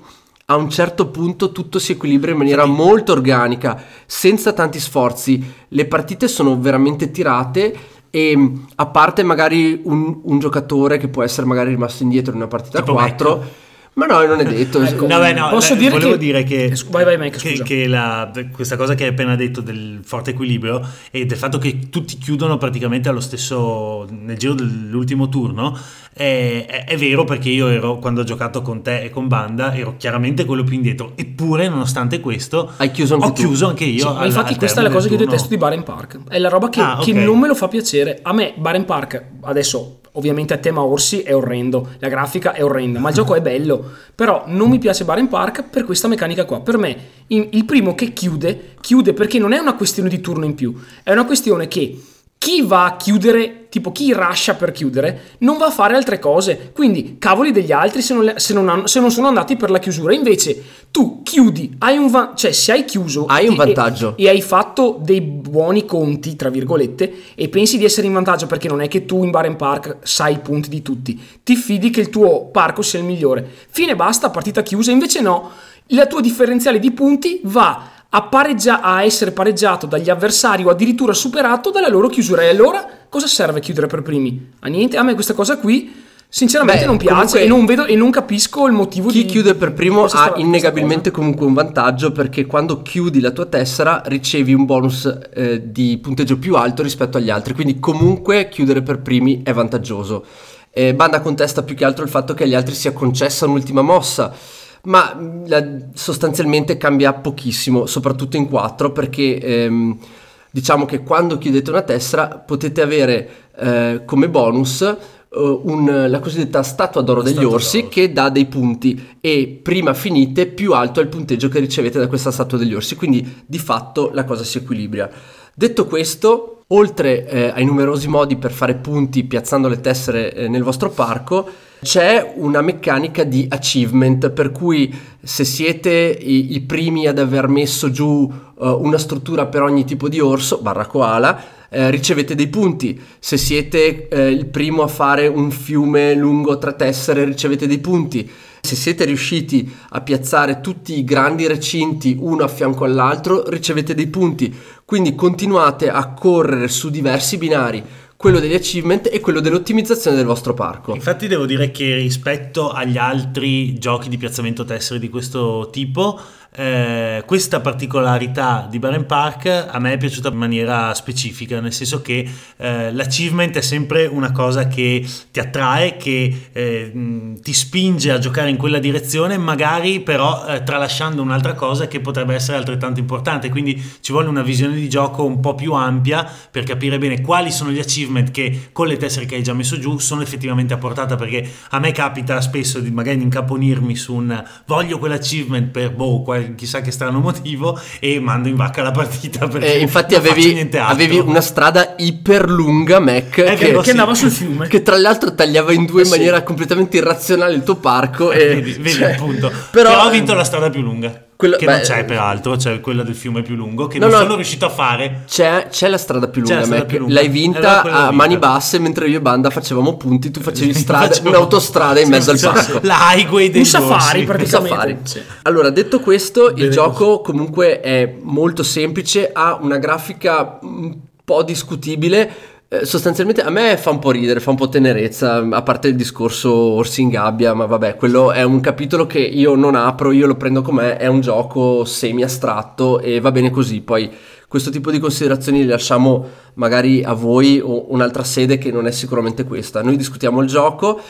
a un certo punto tutto si equilibra in maniera molto organica, senza tanti sforzi. Le partite sono veramente tirate e mh, a parte magari un, un giocatore che può essere magari rimasto indietro in una partita Tipo 4, ma no, non è detto. Ecco. No, beh, no, Posso eh, dire volevo che- dire che, Eh, vai, vai, Mike, che, che la- questa cosa che hai appena detto del forte equilibrio e del fatto che tutti chiudono praticamente allo stesso nel giro dell'ultimo turno è, è- è vero perché io ero quando ho giocato con te e con Banda ero chiaramente quello più indietro eppure nonostante questo Hai chiuso anche ho tu. chiuso anche io Sì, al- infatti al questa è la cosa che io detesto di. Baren Park. È la roba che, Ah, che ok. non me lo fa piacere. A me Baren Park, adesso ovviamente a tema orsi è orrendo, la grafica è orrenda, ma il gioco è bello. Però non mi piace Baren Park per questa meccanica qua. Per me il primo che chiude, chiude perché non è una questione di turno in più, è una questione che chi va a chiudere, tipo chi rascia per chiudere, non va a fare altre cose. Quindi cavoli degli altri se non, se non hanno- se non sono andati per la chiusura. Invece tu chiudi, hai un va- cioè se hai chiuso Hai un e- vantaggio. e hai fatto dei buoni conti, tra virgolette, e pensi di essere in vantaggio perché non è che tu in Baren Park sai i punti di tutti, ti fidi che il tuo parco sia il migliore. Fine basta, partita chiusa, invece no, la tua differenziale di punti va a, pareggia- a essere pareggiato dagli avversari o addirittura superato dalla loro chiusura. E allora cosa serve chiudere per primi? A niente, a me questa cosa qui sinceramente Beh, non piace e non vedo e non capisco il motivo Chi di chiude per primo ha innegabilmente comunque un vantaggio perché quando chiudi la tua tessera ricevi un bonus eh, di punteggio più alto rispetto agli altri, quindi comunque chiudere per primi è vantaggioso. Eh, Banda contesta più che altro il fatto che agli altri sia concessa un'ultima mossa, ma mh, la- sostanzialmente cambia pochissimo, soprattutto in 4 perché ehm, diciamo che quando chiudete una tessera potete avere eh, come bonus eh, un- la cosiddetta statua d'oro degli statua orsi d'oro. che dà dei punti e prima finite più alto è il punteggio che ricevete da questa statua degli orsi quindi di fatto la cosa si equilibra detto questo oltre eh, ai numerosi modi per fare punti piazzando le tessere eh, nel vostro parco c'è una meccanica di achievement per cui se siete i, i primi ad aver messo giù eh, una struttura per ogni tipo di orso barra koala eh, ricevete dei punti. Se siete eh, il primo a fare un fiume lungo tre tessere, ricevete dei punti. Se siete riusciti a piazzare tutti i grandi recinti uno a fianco all'altro, ricevete dei punti. Quindi continuate a correre su diversi binari, quello degli achievement e quello dell'ottimizzazione del vostro parco. Infatti devo dire che rispetto agli altri giochi di piazzamento tessere di questo tipo, eh, questa particolarità di Baren Park a me è piaciuta in maniera specifica, nel senso che eh, l'achievement è sempre una cosa che ti attrae, che eh, ti spinge a giocare in quella direzione, magari però eh, tralasciando un'altra cosa che potrebbe essere altrettanto importante. Quindi ci vuole una visione di gioco un po' più ampia per capire bene quali sono gli achievement che con le tessere che hai già messo giù sono effettivamente a portata. Perché a me capita spesso di magari incaponirmi su un voglio quell'achievement per boh, qual- chissà che strano motivo e mando in vacca la partita perché E infatti avevi, avevi una strada iper lunga Mac È che, vero, che sì. andava sul fiume. che tra l'altro tagliava in due Eh in sì. maniera completamente irrazionale il tuo parco. E, Vedi, vedi cioè, appunto. Però, Però ho vinto la strada più lunga. Quello- che beh, non c'è peraltro, c'è quella del fiume più lungo, che No, non no. sono riuscito a fare. C'è, c'è la strada più lunga, strada più lunga. l'hai vinta a vinta. mani basse mentre io e Banda facevamo punti, tu facevi strada, Facevo- un'autostrada in mezzo al parco. La highway dei Un safari praticamente. Safari. Allora, detto questo, il Bene gioco comunque è molto semplice, ha una grafica un po' discutibile. Eh, Sostanzialmente a me fa un po' ridere, fa un po' tenerezza, a parte il discorso orsi in gabbia, ma vabbè, quello è un capitolo che io non apro, io lo prendo com'è, è un gioco semi astratto e va bene così. Poi questo tipo di considerazioni le lasciamo magari a voi o un'altra sede che non è sicuramente questa. Noi discutiamo il gioco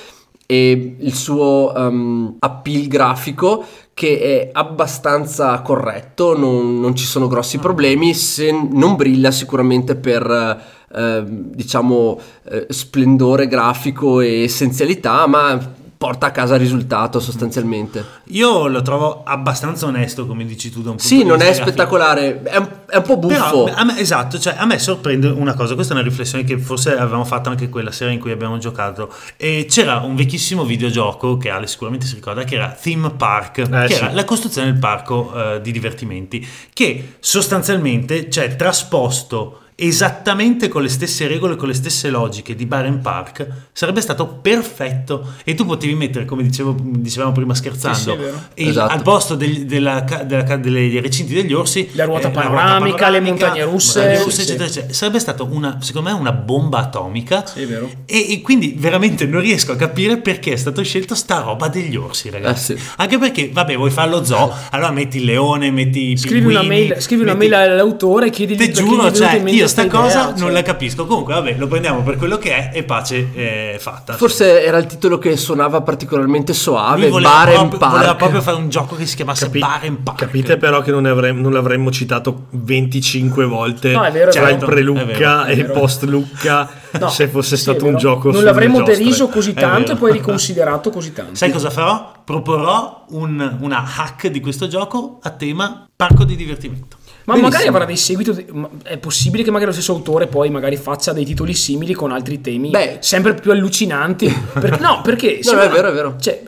e il suo um, appeal grafico che è abbastanza corretto, non, non ci sono grossi problemi, se non brilla sicuramente per eh, diciamo eh, splendore grafico e essenzialità, ma porta a casa il risultato sostanzialmente. Io lo trovo abbastanza onesto, come dici tu, da un punto Sì, di non è grafico. spettacolare, è un, è un po' buffo. Però me, esatto, cioè a me sorprende una cosa, questa è una riflessione che forse avevamo fatto anche quella sera in cui abbiamo giocato. E c'era un vecchissimo videogioco che Ale sicuramente si ricorda, che era Theme Park, che sì. era la costruzione del parco eh, di divertimenti, che sostanzialmente cioè, trasposto esattamente con le stesse regole, con le stesse logiche di Baren Park, sarebbe stato perfetto e tu potevi mettere, come dicevo, dicevamo prima scherzando, Sì, sì, Esatto. al posto del- della, della dei recinti degli orsi La ruota eh, panoramica, le montagne russe. montagne russe, Sì, eccetera, sì. eccetera. Sarebbe stato una, secondo me, una bomba atomica. Sì, è vero. E, e quindi veramente non riesco a capire perché è stato scelto sta roba degli orsi, ragazzi. Eh sì. Anche perché, vabbè, vuoi fare lo zoo, allora metti il leone, metti i Scrivi una, pinguini, mail, scrivi una metti- mail all'autore e perché gli giuro, cioè, io sta sta cosa idea, non cioè. la capisco. Comunque, vabbè, lo prendiamo per quello che è e pace è fatta. Forse era il titolo che suonava particolarmente soave, Lui voleva Baren proprio, Park. voleva proprio fare un gioco che si chiamasse Capi- Baren Park. Capite però che non, avremmo- non l'avremmo citato 25 volte No, è vero, tra vero. il pre-Lucca e il post-Lucca No, se fosse sì, stato un gioco Non l'avremmo deriso così tanto e poi riconsiderato così tanto. Sai cosa farò? Proporrò un- una hack di questo gioco a tema parco di divertimento. Ma Benissimo. magari avrà dei seguiti. È possibile che magari lo stesso autore poi magari faccia dei titoli simili con altri temi Beh. sempre più allucinanti. Perché- no, perché No, sembra- è vero, è vero. Cioè,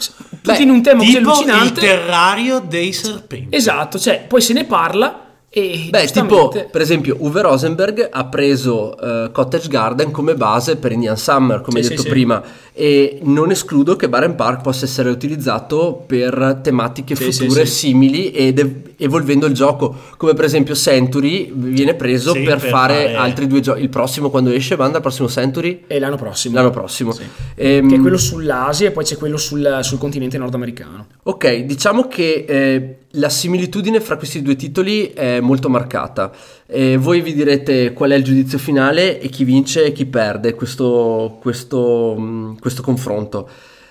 Beh, in un tema così Tipo il allucinante. terrario dei serpenti. Esatto, cioè, poi se ne parla e Beh, tipo, giustamente- per esempio, Uwe Rosenberg ha preso eh, Cottage Garden come base per Indian Summer, come Sì, hai detto sì, sì. prima, e non escludo che Baren Park possa essere utilizzato per tematiche Sì, sì, future sì. simili ed ev- evolvendo il gioco, come per esempio Century viene preso Sì, per, per fare, fare- altri due giochi. Il prossimo quando esce, Banda, il prossimo Century? E l'anno prossimo. L'anno prossimo. Sì. Ehm, Che è quello sull'Asia e poi c'è quello sul, sul continente nordamericano. Ok, diciamo che eh, la similitudine fra questi due titoli è molto marcata. Eh, voi vi direte qual è il giudizio finale e chi vince e chi perde questo, questo, mh, questo confronto.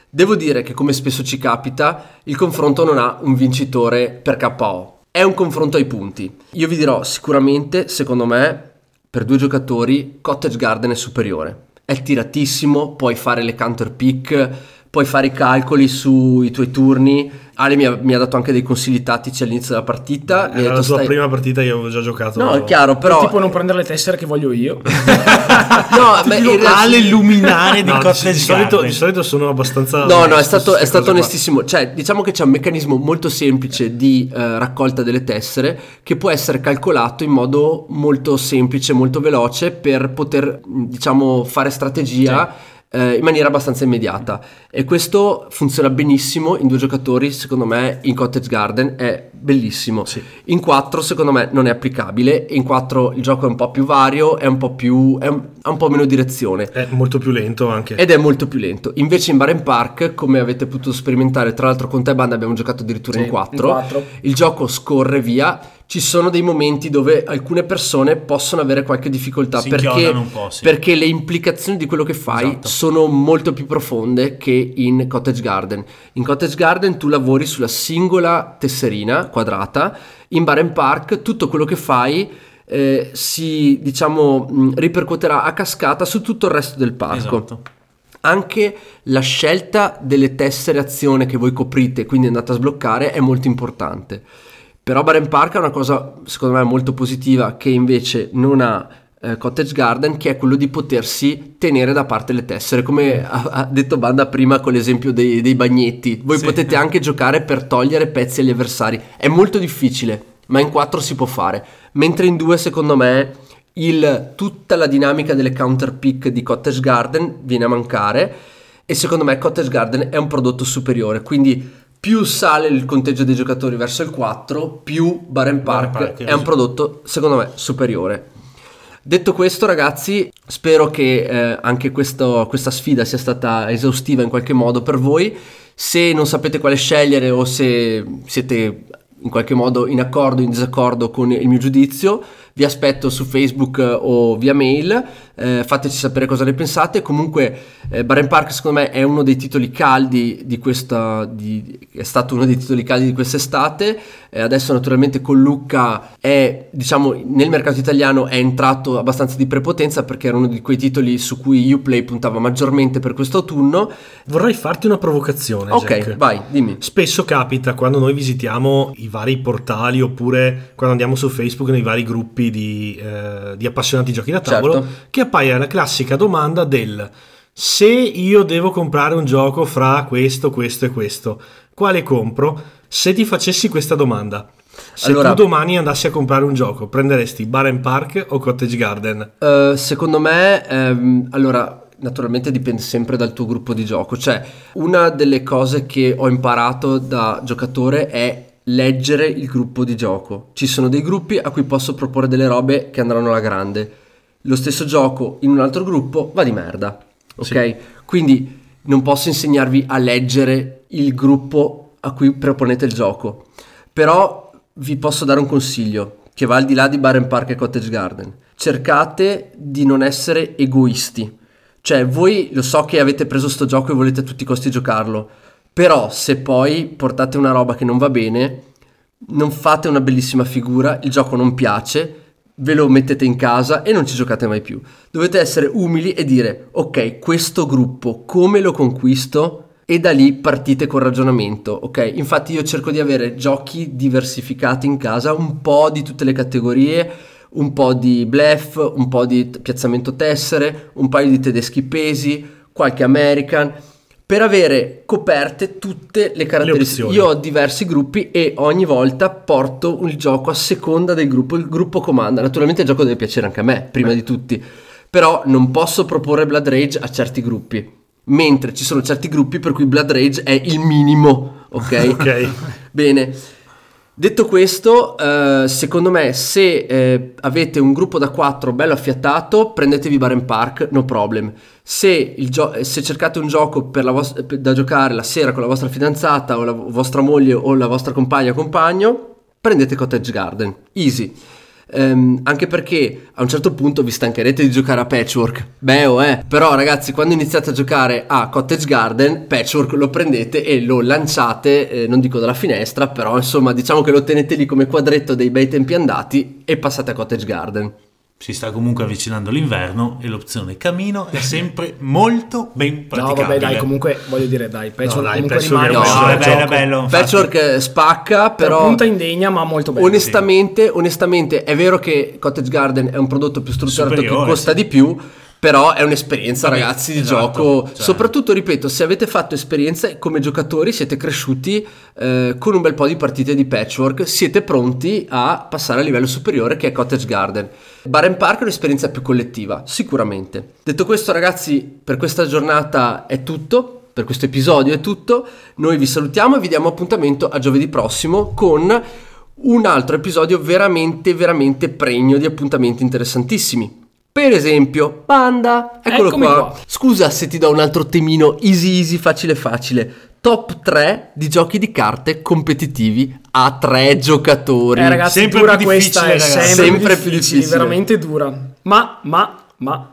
Devo dire che come spesso ci capita, il confronto non ha un vincitore per KO. È un confronto ai punti. Io vi dirò sicuramente, secondo me, per due giocatori, Cottage Garden è superiore. È tiratissimo, puoi fare le counter pick, puoi fare i calcoli sui tuoi turni. Ale mi ha, mi ha dato anche dei consigli tattici all'inizio della partita. Era detto, la sua "Stai-" prima partita io avevo già giocato No, è chiaro, però... tipo non prendere le tessere che voglio io. no, beh, in realtà- Locale luminare di No, di, Cottage di solito, di solito sono abbastanza No, no, è stato, è stato cose qua. onestissimo. Cioè, diciamo che c'è un meccanismo molto semplice di eh, raccolta delle tessere che può essere calcolato in modo molto semplice, molto veloce per poter, diciamo, fare strategia. Eh, in maniera abbastanza immediata e questo funziona benissimo in due giocatori secondo me in Cottage Garden è bellissimo in quattro secondo me non è applicabile in quattro il gioco è un po' più vario è un po' più è un, ha un po' meno direzione È molto più lento anche. ed è molto più lento. Invece in Baren Park, come avete potuto sperimentare, tra l'altro con te Banda abbiamo giocato addirittura Sì, in 4, in quattro. il gioco scorre via. Ci sono dei momenti dove alcune persone possono avere qualche difficoltà perché, sì. perché le implicazioni di quello che fai Esatto. sono molto più profonde che in Cottage Garden. In Cottage Garden tu lavori sulla singola tesserina quadrata, in Baren Park tutto quello che fai eh, si diciamo ripercuoterà a cascata su tutto il resto del parco. Esatto. Anche la scelta delle tessere azione che voi coprite, quindi andate a sbloccare, è molto importante. Però Baren Park è una cosa, secondo me, molto positiva che invece non ha eh, Cottage Garden che è quello di potersi tenere da parte le tessere come ha, ha detto Banda prima con l'esempio dei, dei bagnetti. Voi Sì. potete anche giocare per togliere pezzi agli avversari. È molto difficile ma in 4 si può fare. Mentre in 2 secondo me il- tutta la dinamica delle counter pick di Cottage Garden viene a mancare. E secondo me Cottage Garden è un prodotto superiore. Quindi più sale il conteggio dei giocatori verso il 4 più Bar and Park, Park, è un sì. prodotto secondo me superiore Detto questo, ragazzi, spero che eh, anche questo- questa sfida sia stata esaustiva in qualche modo per voi. Se non sapete quale scegliere o se siete in qualche modo in accordo o in disaccordo con il mio giudizio, vi aspetto su Facebook eh, o via mail, eh, fateci sapere cosa ne pensate. Comunque, eh, Bar and Park, secondo me, è uno dei titoli caldi di questa. di- è stato uno dei titoli caldi di quest'estate. Eh, adesso, naturalmente, con Lucca è, diciamo, nel mercato italiano è entrato abbastanza di prepotenza perché era uno di quei titoli su cui Uplay puntava maggiormente per quest'autunno. Vorrei farti una provocazione. Ok, Jack. vai, dimmi. Spesso capita quando noi visitiamo i vari portali oppure quando andiamo su Facebook nei vari gruppi di, eh, di appassionati giochi da tavolo Certo. che appaia la classica domanda del se io devo comprare un gioco fra questo, questo e questo, quale compro? Se ti facessi questa domanda, se Allora- tu domani andassi a comprare un gioco, prenderesti Bar and Park o Cottage Garden? Eh, secondo me, ehm, allora, naturalmente dipende sempre dal tuo gruppo di gioco. Cioè, una delle cose che ho imparato da giocatore è leggere il gruppo di gioco. Ci sono dei gruppi a cui posso proporre delle robe che andranno alla grande. Lo stesso gioco in un altro gruppo va di merda. Ok? Quindi non posso insegnarvi a leggere il gruppo a cui proponete il gioco. Però vi posso dare un consiglio che va al di là di Bar and Park e Cottage Garden. Cercate di non essere egoisti. Cioè, voi lo so che avete preso sto gioco e volete a tutti i costi giocarlo. Però se poi portate una roba che non va bene, non fate una bellissima figura, il gioco non piace, ve lo mettete in casa e non ci giocate mai più. Dovete essere umili e dire, ok, questo gruppo come lo conquisto? E da lì partite col ragionamento, ok? Infatti io cerco di avere giochi diversificati in casa, un po' di tutte le categorie, un po' di bluff, un po' di piazzamento tessere, un paio di tedeschi pesi, qualche American, per avere coperte tutte le caratteristiche. opzioni. Io ho diversi gruppi e ogni volta porto il gioco a seconda del gruppo, il gruppo comanda. Naturalmente il gioco deve piacere anche a me, prima di tutti, però non posso proporre Blood Rage a certi gruppi. Mentre ci sono certi gruppi per cui Blood Rage è il minimo, ok? Ok. Bene. Detto questo, eh, secondo me se eh, avete un gruppo da 4 bello affiatato, prendetevi Bar and Park, no problem. Se, gio- se cercate un gioco vos- da giocare la sera con la vostra fidanzata o la vostra moglie o la vostra compagna o compagno, prendete Cottage Garden. Easy. Ehm, anche perché a un certo punto vi stancherete di giocare a Patchwork. Beh, oh, eh. Però, ragazzi, quando iniziate a giocare a Cottage Garden, Patchwork lo prendete e lo lanciate, eh, non dico dalla finestra, però insomma, diciamo che lo tenete lì come quadretto dei bei tempi andati e passate a Cottage Garden. Si sta comunque avvicinando l'inverno e l'opzione camino è sempre molto ben No, praticabile. vabbè, dai, comunque voglio dire, dai, Patchwork No, dai, comunque Patchwork rimane No, è bello, bello. Patchwork eh, spacca, Per però... punta indegna, ma molto bello. Onestamente, onestamente, è vero che Cottage Garden è un prodotto più strutturato Superiore, che costa sì. di più, però è un'esperienza, Vabbè, ragazzi, di esatto, gioco. cioè. Soprattutto, ripeto, se avete fatto esperienza come giocatori, siete cresciuti eh, con un bel po' di partite di patchwork, siete pronti a passare a livello superiore che è Cottage Garden. Bar and Park è un'esperienza più collettiva, sicuramente. Detto questo, ragazzi, per questa giornata è tutto. Per questo episodio è tutto. Noi vi salutiamo e vi diamo appuntamento a giovedì prossimo con un altro episodio veramente, veramente pregno di appuntamenti interessantissimi. Per esempio, Panda, eccolo Eccomi qua. qua. Scusa se ti do un altro temino easy easy, facile facile. Top 3 di giochi di carte competitivi a 3 giocatori. Eh ragazzi, Sempre dura più questa, è difficile, ragazzi. sempre, Sempre più più difficile, difficile. veramente dura. Ma, ma, ma,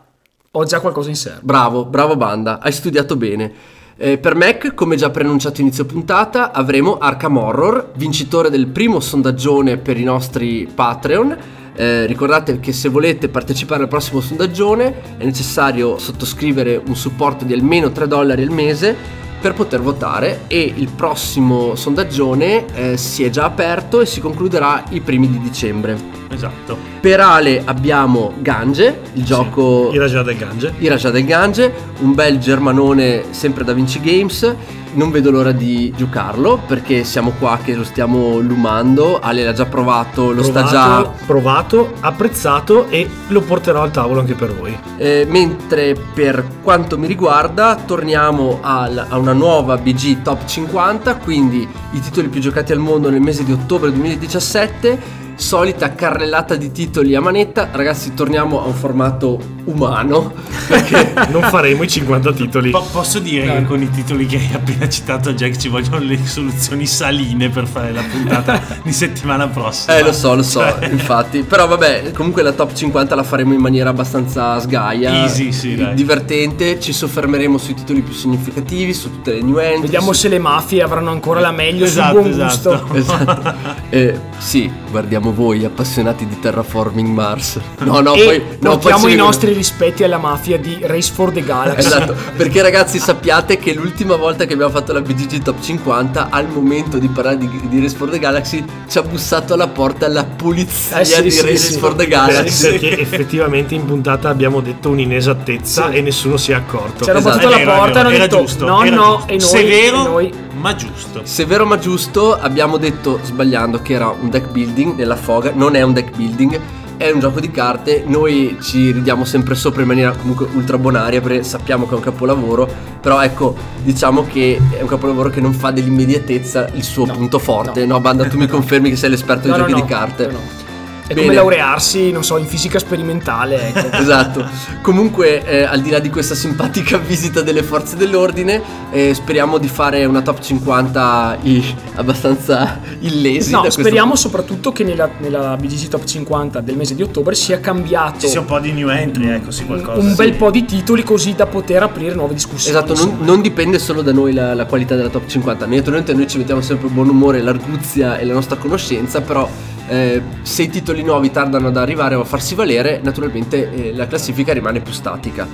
ho già qualcosa in serbo. Bravo, bravo Banda, hai studiato bene. Eh, per Mac, come già preannunciato inizio puntata, avremo Arkham Horror, vincitore del primo sondaggione per i nostri Patreon. Eh, ricordate che se volete partecipare al prossimo sondaggione è necessario sottoscrivere un supporto di almeno 3 dollari al mese per poter votare e il prossimo sondaggione eh, si è già aperto e si concluderà i primi di dicembre. Esatto. Per Ale abbiamo Gange, il gioco Ira già del Gange. Iraja del Gange, un bel germanone sempre da Vinci Games. Non vedo l'ora di giocarlo perché siamo qua che lo stiamo lumando. Ale l'ha già provato, lo sta già. Provato, provato, apprezzato e lo porterò al tavolo anche per voi. Eh, mentre per quanto mi riguarda torniamo al- a una nuova BG Top 50, quindi i titoli più giocati al mondo nel mese di ottobre 2017. Solita carrellata di titoli a manetta, ragazzi torniamo a un formato umano perché Non faremo i 50 titoli. Po- posso dire che con i titoli che hai appena citato, Jack, ci vogliono le soluzioni saline per fare la puntata di settimana prossima. Eh lo so, lo so, Cioè, infatti. Però vabbè, comunque la top 50 la faremo in maniera abbastanza sgaia. Easy, sì, dai. Divertente, ci soffermeremo sui titoli più significativi, su tutte le new entry. Vediamo su- se le mafie avranno ancora la meglio Esatto, sul buon esatto. gusto. Esatto. Eh, sì, guardiamo voi appassionati di Terraforming Mars. No, no, e poi no, portiamo poi i vengono- nostri rispetti alla mafia di Race for the Galaxy. Esatto, perché ragazzi sappiate che l'ultima volta che abbiamo fatto la BGG Top 50, al momento di parlare di, di Race for the Galaxy, ci ha bussato alla porta la polizia Eh sì, di sì, Race sì. for the Per- Galaxy. Perché effettivamente in puntata abbiamo detto un'inesattezza e nessuno si è accorto. C'era Esatto. battuto È alla vero, è porta e hanno era detto giusto, no, no, giusto. e noi, Severo, e noi ma giusto. Severo ma giusto, abbiamo detto sbagliando che era un deck building nella foga, non è un deck building, è un gioco di carte, noi ci ridiamo sempre sopra in maniera comunque ultra bonaria perché sappiamo che è un capolavoro, però ecco, diciamo che è un capolavoro che non fa dell'immediatezza il suo No, punto forte, no. no. Banda tu mi confermi che sei l'esperto No, di giochi di carte. no, no. È Bene. come laurearsi, non so, in fisica sperimentale, ecco. Esatto. Comunque, eh, al di là di questa simpatica visita delle forze dell'ordine, eh, speriamo di fare una top 50 i- abbastanza illesi. No, questo speriamo soprattutto che nella, nella BGG Top 50 del mese di ottobre sia cambiato Ci sia un po' di new entry, ecco, sì, qualcosa. un sì. bel po' di titoli così da poter aprire nuove discussioni. Esatto, non, non dipende solo da noi la, la qualità della top 50. Naturalmente noi ci mettiamo sempre il buon umore, l'arguzia e la nostra conoscenza, però eh, se i titoli nuovi tardano ad arrivare o a farsi valere, naturalmente eh, la classifica rimane più statica.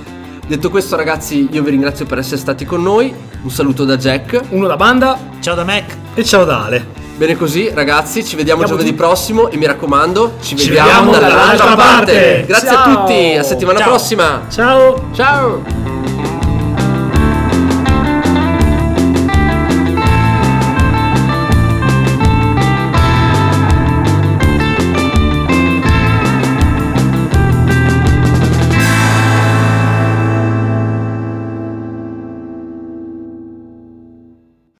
Detto questo ragazzi, io vi ringrazio per essere stati con noi, un saluto da Jack. Uno da banda, Ciao da Mac. E ciao da Ale. Bene così ragazzi, ci vediamo Vediamo giovedì tutti. prossimo e mi raccomando, ci, Ci vediamo, vediamo dall'altra dall'altra parte. parte. Grazie Ciao. a tutti, a settimana Ciao. prossima. Ciao. Ciao!